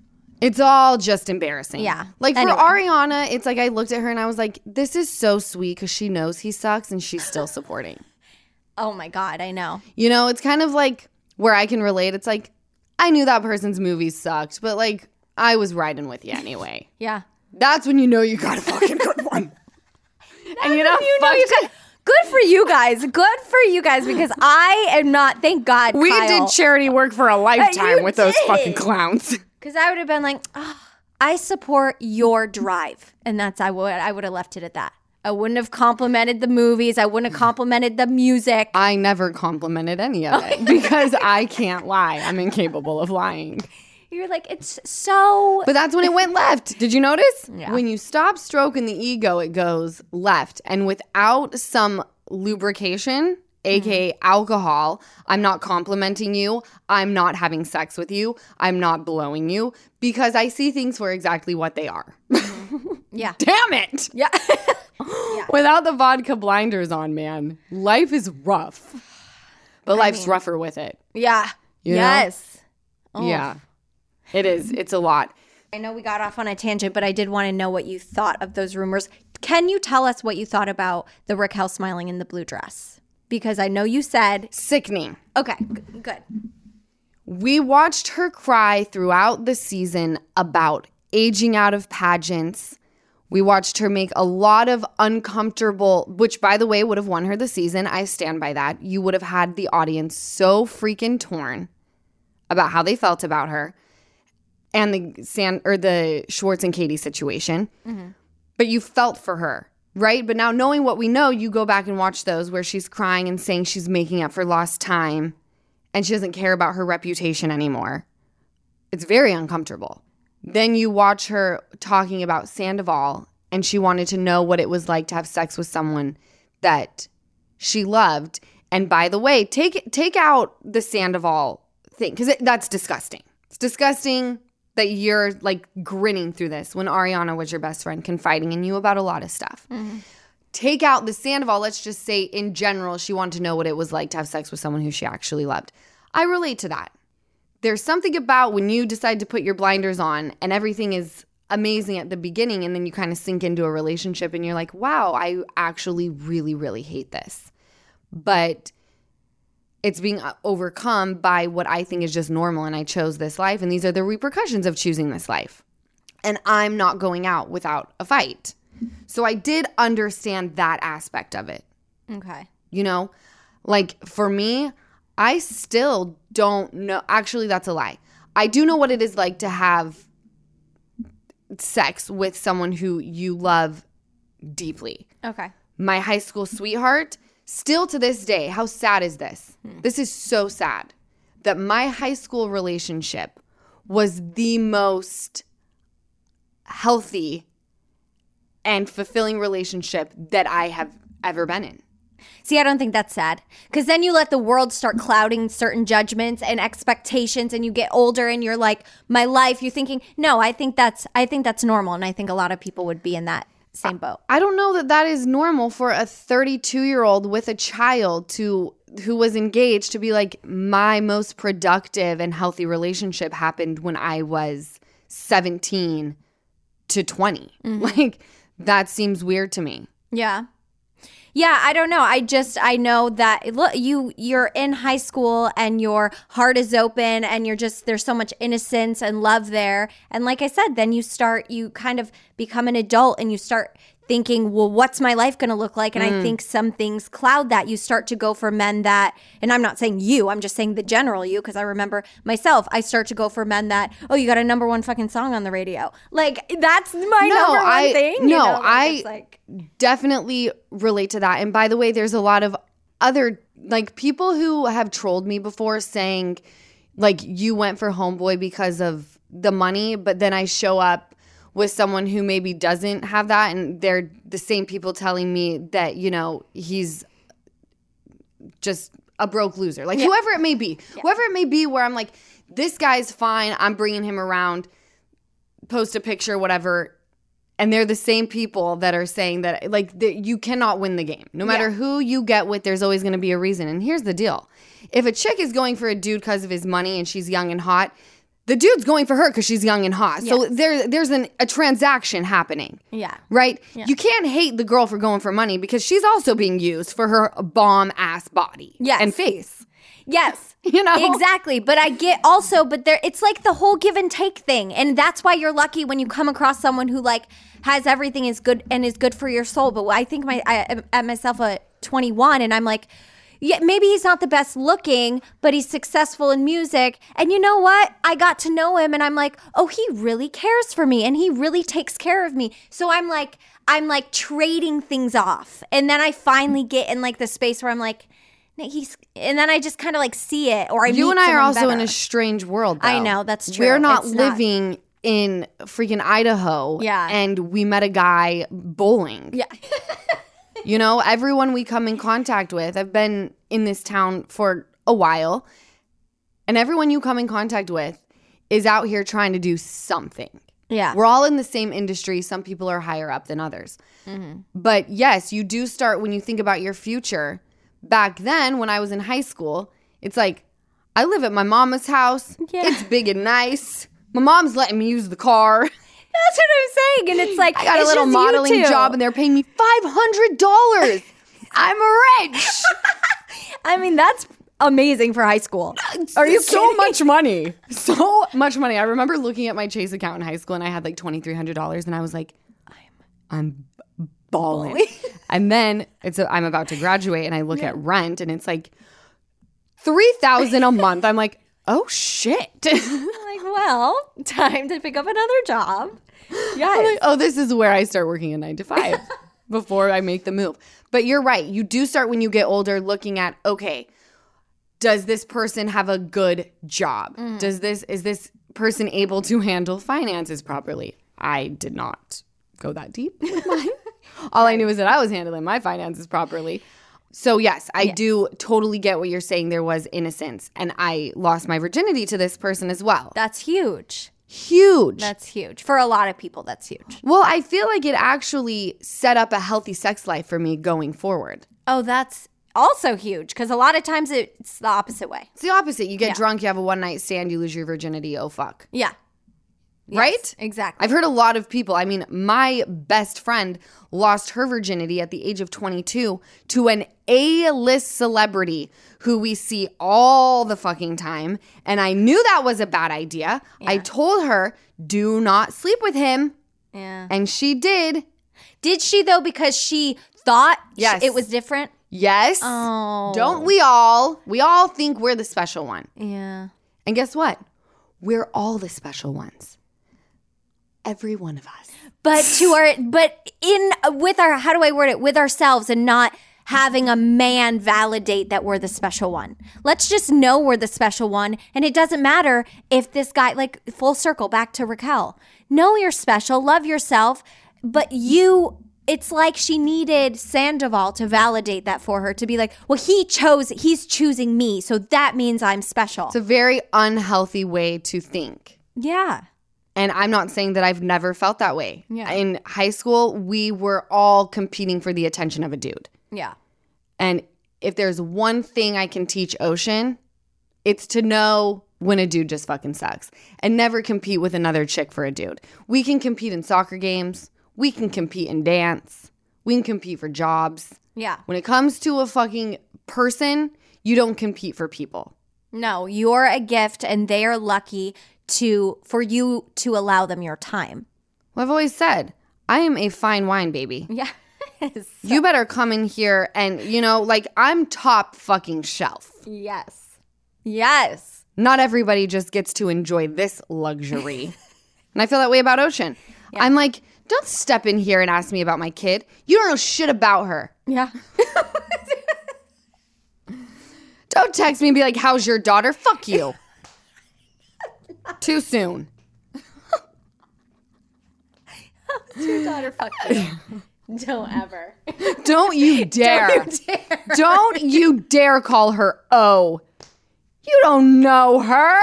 A: It's all just embarrassing.
B: Yeah.
A: Like
B: Anyway.
A: for Ariana, it's like I looked at her and I was like, this is so sweet because she knows he sucks and she's still supporting.
B: Oh my god, I know.
A: You know, it's kind of like where I can relate. It's like, I knew that person's movie sucked, but like, I was riding with you anyway.
B: Yeah.
A: That's when you know you got a fucking good one. and you know,
B: You know, you got, good for you guys. Good for you guys because I am not. Thank God.
A: we did charity work for a lifetime
B: You
A: with those fucking clowns.
B: Because I would have been like, "Ah, I support your drive, and that's I would I would have left it at that. I wouldn't have complimented the movies. I wouldn't have complimented the music.
A: I never complimented any of it because I can't lie. I'm incapable of lying.
B: You're like, it's so.
A: But that's when it went left. Did you notice?
B: Yeah.
A: When you stop stroking the ego, it goes left. And without some lubrication, aka mm-hmm. alcohol, I'm not complimenting you. I'm not having sex with you. I'm not blowing you because I see things for exactly what they are. Mm-hmm.
B: yeah.
A: Damn it.
B: Yeah.
A: Without the vodka blinders on, man, life is rough. But life's rougher with it.
B: yeah.
A: You
B: yes.
A: Yeah. It is. It's a lot.
B: I know we got off on a tangent, but I did want to know what you thought of those rumors. Can you tell us what you thought about the Raquel smiling in the blue dress? Because I know you said,
A: Sickening.
B: okay, g- good.
A: We watched her cry throughout the season about aging out of pageants. We watched her make a lot of uncomfortable, which by the way would have won her the season. I stand by that. You would have had the audience so freaking torn about how they felt about her and the San or the Schwartz and Katie situation. Mm-hmm. But you felt for her, right? But now knowing what we know, you go back and watch those where she's crying and saying she's making up for lost time and she doesn't care about her reputation anymore. It's very uncomfortable. Then you watch her talking about Sandoval and she wanted to know what it was like to have sex with someone that she loved. And by the way, take take out the Sandoval thing because that's disgusting. It's disgusting that you're like grinning through this when Ariana was your best friend, confiding in you about a lot of stuff. Mm-hmm. Take out the Sandoval. Let's just say, in general, she wanted to know what it was like to have sex with someone who she actually loved. I relate to that. There's something about when you decide to put your blinders on and everything is amazing at the beginning, and then you kind of sink into a relationship and you're like, wow, I actually really, really hate this. But it's being uh, overcome by what I think is just normal. And I chose this life, and these are the repercussions of choosing this life. And I'm not going out without a fight. So I did understand that aspect of it.
B: Okay.
A: You know, like for me, I still don't know. Actually, that's a lie. I do know what it is like to have sex with someone who you love deeply
B: Okay.
A: my high school sweetheart, still to this day, how sad is this? Hmm. This is so sad that my high school relationship was the most healthy and fulfilling relationship that I have ever been in.
B: See, I don't think that's sad because then you let the world start clouding certain judgments and expectations, and you get older and you're like, my life. You're thinking, no, I think that's I think that's normal, and I think a lot of people would be in that same boat.
A: I don't know that that is normal for a 32 year old with a child to who was engaged to be like my most productive and healthy relationship happened when I was 17 to 20. Mm-hmm. Like that seems weird to me.
B: Yeah. Yeah, I don't know. I just I know that look you you're in high school and your heart is open and you're just there's so much innocence and love there. And like I said, then you start you kind of become an adult and you start thinking, well, what's my life going to look like? And I mm. think some things cloud that. You start to go for men that, and I'm not saying you, I'm just saying the general you, because I remember myself, I start to go for men that, oh, you got a number one fucking song on the radio. Like, that's my number one
A: I-
B: thing. you
A: no,
B: know? Like,
A: I-
B: like,
A: definitely relate to that. And by the way, there's a lot of other like people who have trolled me before saying like you went for homeboy because of the money, but then I show up with someone who maybe doesn't have that and they're the same people telling me that, you know, he's just a broke loser. Like whoever it may be. Whoever it may be where I'm like this guy's fine, I'm bringing him around post a picture whatever and they're the same people that are saying that like the, you cannot win the game. No matter who you get with there's always going to be a reason. And here's the deal. If a chick is going for a dude because of his money and she's young and hot the dude's going for her because she's young and hot so there there's an, a transaction happening
B: yeah.
A: right you can't hate the girl for going for money because she's also being used for her bomb ass body
B: Yes.
A: and face
B: Yes.
A: You know?
B: Exactly. But I get also, but there it's like the whole give and take thing. And that's why you're lucky when you come across someone who like has everything is good and is good for your soul. But I think my I am at myself at 21 and I'm like yeah, maybe he's not the best looking, but he's successful in music. And you know what? I got to know him and I'm like, "Oh, he really cares for me and he really takes care of me." So I'm like I'm like trading things off. And then I finally get in like the space where I'm like, he's and then I just kind of like see it or I
A: you and I are also in a strange world.
B: I know, that's true.
A: We're not
B: It's not-
A: living in freaking Idaho.
B: Yeah.
A: and we met a guy bowling.
B: Yeah.
A: You know, everyone we come in contact with. I've been in this town for a while, and everyone you come in contact with is out here trying to do something.
B: Yeah.
A: We're all in the same industry. Some people are higher up than others. Mm-hmm. But yes, you do start when you think about your future. Back then, when I was in high school, it's like, I live at my mama's house.
B: Yeah.
A: It's big and nice. My mom's letting me use the car.
B: That's what I'm saying. And it's like
A: I got a little modeling job and they're paying me $500. I'm rich.
B: I mean, that's amazing for high school. Uh, Are you
A: so
B: kidding?
A: much money? So much money. I remember looking at my Chase account in high school and I had like $2,300 and I was like, I'm I'm balling. and then it's a, I'm about to graduate and I look at rent and it's like 3000 a month. I'm like, "Oh shit."
B: like, well, time to pick up another job. Yes.
A: like, "Oh, this is where I start working a 9 to 5 before I make the move." But you're right. You do start when you get older looking at, okay, does this person have a good job? Mm. Does this is this person able to handle finances properly? I did not go that deep with mine. All I knew is that I was handling my finances properly. So yes, I do totally get what you're saying. There was innocence, and I lost my virginity to this person as well.
B: That's huge.
A: Huge.
B: That's huge. For a lot of people, that's huge.
A: well, I feel like it actually set up a healthy sex life for me going forward.
B: Oh, that's also huge because a lot of times it's the opposite way.
A: It's the opposite. You get drunk, you have a one night stand, you lose your virginity. Oh fuck.
B: Yeah.
A: Right?
B: Exactly.
A: I've heard a lot of people. I mean, my best friend lost her virginity at the age of 22 to an A list celebrity who we see all the fucking time. And I knew that was a bad idea. I told her, do not sleep with him.
B: yeah.
A: And she did.
B: Did she though? Because she thought
A: Yes.
B: it was different.
A: Yes.
B: Oh.
A: Don't we all? We all think we're the special one.
B: Yeah.
A: And guess what? We're all the special ones. Every one of us.
B: But to our, but in with our, how do I word it? With ourselves and not having a man validate that we're the special one. Let's just know we're the special one, and it doesn't matter if this guy, like full circle back to Raquel. Know you're special, love yourself, but you. It's like she needed Sandoval to validate that for her to be like, well, he chose, he's choosing me, so that means I'm special.
A: It's a very unhealthy way to think.
B: yeah.
A: And I'm not saying that I've never felt that way.
B: Yeah.
A: In high school, we were all competing for the attention of a dude.
B: Yeah.
A: And if there's one thing I can teach Ocean, it's to know when a dude just fucking sucks and never compete with another chick for a dude. We can compete in soccer games, we can compete in dance, we can compete for jobs.
B: Yeah.
A: When it comes to a fucking person, you don't compete for people.
B: No, you're a gift and they are lucky to for you to allow them your time.
A: Well, I've always said, I am a fine wine baby.
B: Yeah.
A: You better come in here and, you know, like I'm top fucking shelf.
B: yes. Yes.
A: Not everybody just gets to enjoy this luxury. and I feel that way about Ocean. I'm like, don't step in here and ask me about my kid. You don't know shit about her.
B: Yeah.
A: Don't text me and be like, how's your daughter? Fuck you. Too soon.
B: Your daughter fuck you. Don't ever.
A: Don't you dare. Don't you dare call her O. You don't know her.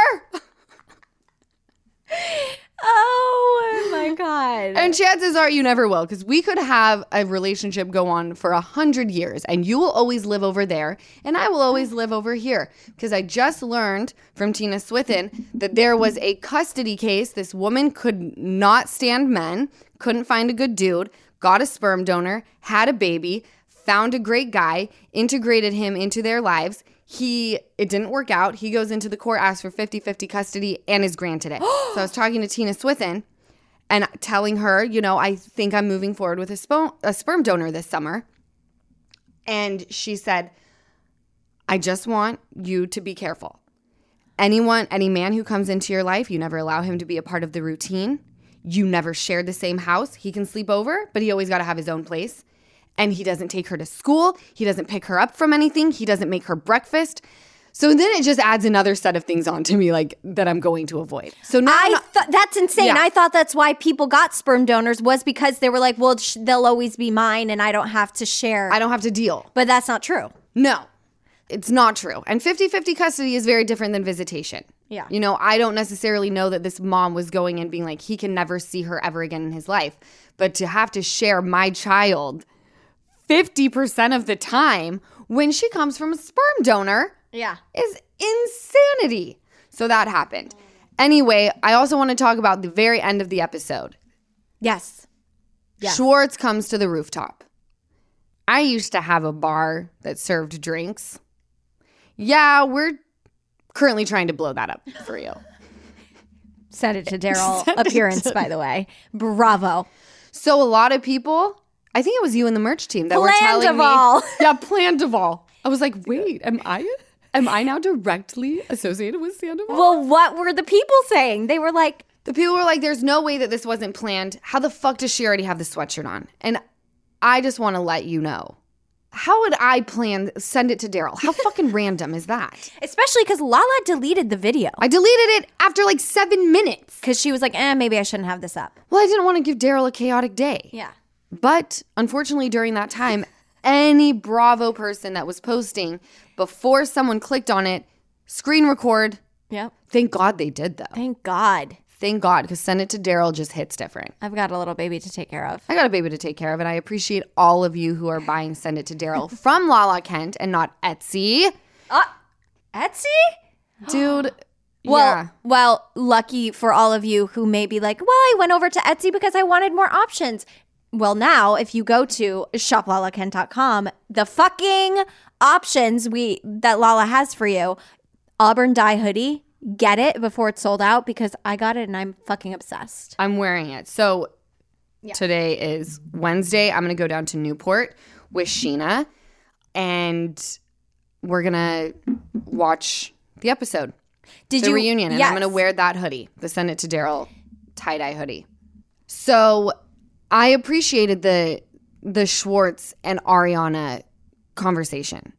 B: Oh my god.
A: And chances are you never will, because we could have a relationship go on for a hundred years, and you will always live over there, and I will always live over here. Because I just learned from Tina Swithin that there was a custody case. This woman could not stand men, couldn't find a good dude, got a sperm donor, had a baby, found a great guy, integrated him into their lives. He it didn't work out. He goes into the court, asks for 50-50 custody, and is granted it. so I was talking to Tina Swithin and telling her, you know, I think I'm moving forward with a, spo- a sperm donor this summer. And she said, I just want you to be careful. Anyone, any man who comes into your life, you never allow him to be a part of the routine. You never share the same house. He can sleep over, but he always got to have his own place. And he doesn't take her to school. He doesn't pick her up from anything. He doesn't make her breakfast. So then it just adds another set of things onto me, like that I'm going to avoid. So now not-
B: thought that's insane.
A: Yeah.
B: I thought that's why people got sperm donors was because they were like, well, sh- they'll always be mine, and I don't have to share.
A: I don't have to deal.
B: but that's not true.
A: No, it's not true. And 50 50 custody is very different than visitation.
B: Yeah.
A: You know, I don't necessarily know that this mom was going and being like, he can never see her ever again in his life. But to have to share my child 50% of the time when she comes from a sperm donor
B: Yeah.
A: is insanity. So that happened. Anyway, I also want to talk about the very end of the episode.
B: Yes. Yes.
A: Schwartz comes to the rooftop. I used to have a bar that served drinks. Yeah, we're currently trying to blow that up for you.
B: Send it to Daryl. Appearance, by the way. Bravo.
A: So a lot of people, I think it was you and the merch team that were telling
B: Plandoval.
A: me. Yeah, Plandoval. I was like, wait, am I am I now directly associated with Sandoval?
B: Well, what were the people saying? They were like,
A: The people were like, there's no way that this wasn't planned. How the fuck does she already have the sweatshirt on? And I just want to let you know how would I plan send it to Daryl? How fucking random is that?
B: Especially because Lala deleted the video
A: I deleted it after like seven minutes.
B: because she was like, eh, maybe I shouldn't have this up.
A: Well, I didn't want to give Daryl a chaotic day.
B: Yeah.
A: But unfortunately, during that time, any Bravo person that was posting before someone clicked on it, screen record.
B: Yep.
A: Thank God they did though.
B: Thank God.
A: Thank God, because send it to Daryl just hits different.
B: I've got a little baby to take care of.
A: I got a baby to take care of, and I appreciate all of you who are buying Send It to Daryl from Lala Kent and not Etsy.
B: Uh, Etsy?
A: Dude,
B: Well,
A: yeah.
B: well, lucky for all of you who may be like, well, I went over to Etsy because I wanted more options. Well, now if you go to shoplalakent.com, the fucking options we that Lala has for you, Auburn dye hoodie, get it before it's sold out because I got it and I'm fucking obsessed.
A: I'm wearing it. So today is Wednesday. I'm going to go down to Newport with Sheena and we're going to watch the episode,
B: Did
A: the
B: you
A: reunion. And I'm going to wear that hoodie, the Send It to Daryl tie dye hoodie. So I appreciated the the Schwartz and Ariana conversation.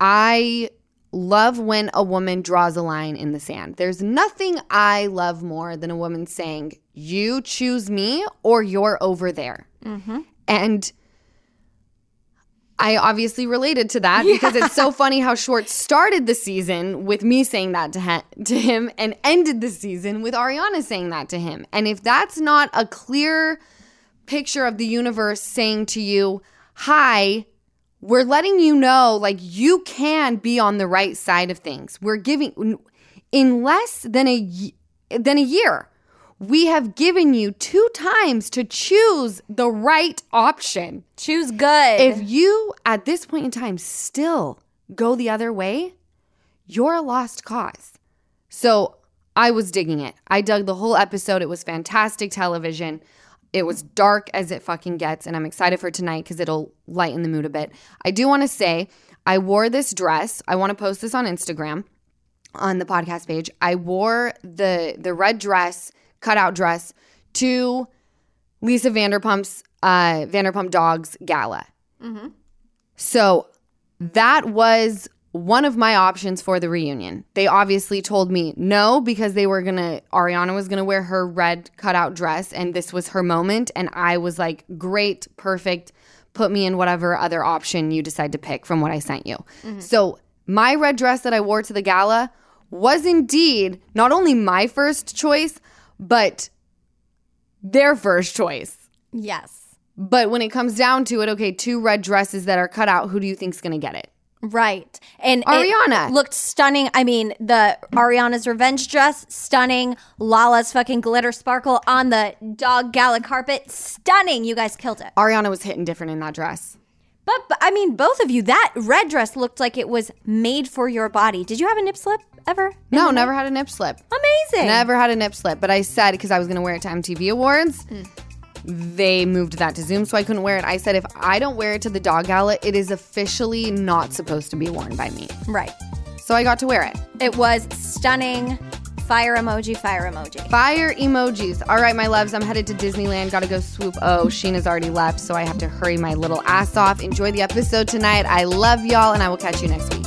A: I love when a woman draws a line in the sand. There's nothing I love more than a woman saying, You choose me or you're over there. Mm-hmm. And I obviously related to that because it's so funny how Schwartz started the season with me saying that to, to him and ended the season with Ariana saying that to him. And if that's not a clear picture of the universe saying to you, Hi, we're letting you know like you can be on the right side of things. We're giving in less than a than a year. We have given you two times to choose the right option.
B: Choose good.
A: If you at this point in time still go the other way, you're a lost cause. So I was digging it. I dug the whole episode. It was fantastic television. It was dark as it fucking gets, and I'm excited for tonight because it'll lighten the mood a bit. I do want to say I wore this dress. I want to post this on Instagram on the podcast page. I wore the the red dress, cutout dress, to Lisa Vanderpump's uh, Vanderpump Dogs gala. So that was one of my options for the reunion. They obviously told me no because they were gonna, Ariana was gonna wear her red cutout dress and this was her moment. And I was like, great, perfect. Put me in whatever other option you decide to pick from what I sent you. Mm-hmm. So my red dress that I wore to the gala was indeed not only my first choice, but their first choice.
B: yes.
A: But when it comes down to it, okay, two red dresses that are cut out, who do you think's gonna get it?
B: Right. And it
A: Ariana.
B: looked stunning. I mean, the Ariana's revenge dress, stunning. Lala's fucking glitter sparkle on the dog gala carpet, stunning. You guys killed it.
A: Ariana was hitting different in that dress.
B: But, but I mean, both of you, that red dress looked like it was made for your body. Did you have a nip slip ever?
A: No, never had a nip slip.
B: Amazing.
A: Never had a nip slip. But I said because I was gonna wear it to MTV Awards, hmm. They moved that to Zoom, so I couldn't wear it. I said if I don't wear it to the dog gala, it is officially not supposed to be worn by me.
B: Right.
A: So I got to wear it.
B: It was stunning. Fire emoji, fire emoji.
A: Fire emojis. All right, my loves, I'm headed to Disneyland. Gotta go swoop. Oh, Sheena's already left, so I have to hurry my little ass off. Enjoy the episode tonight. I love y'all, and I will catch you next week.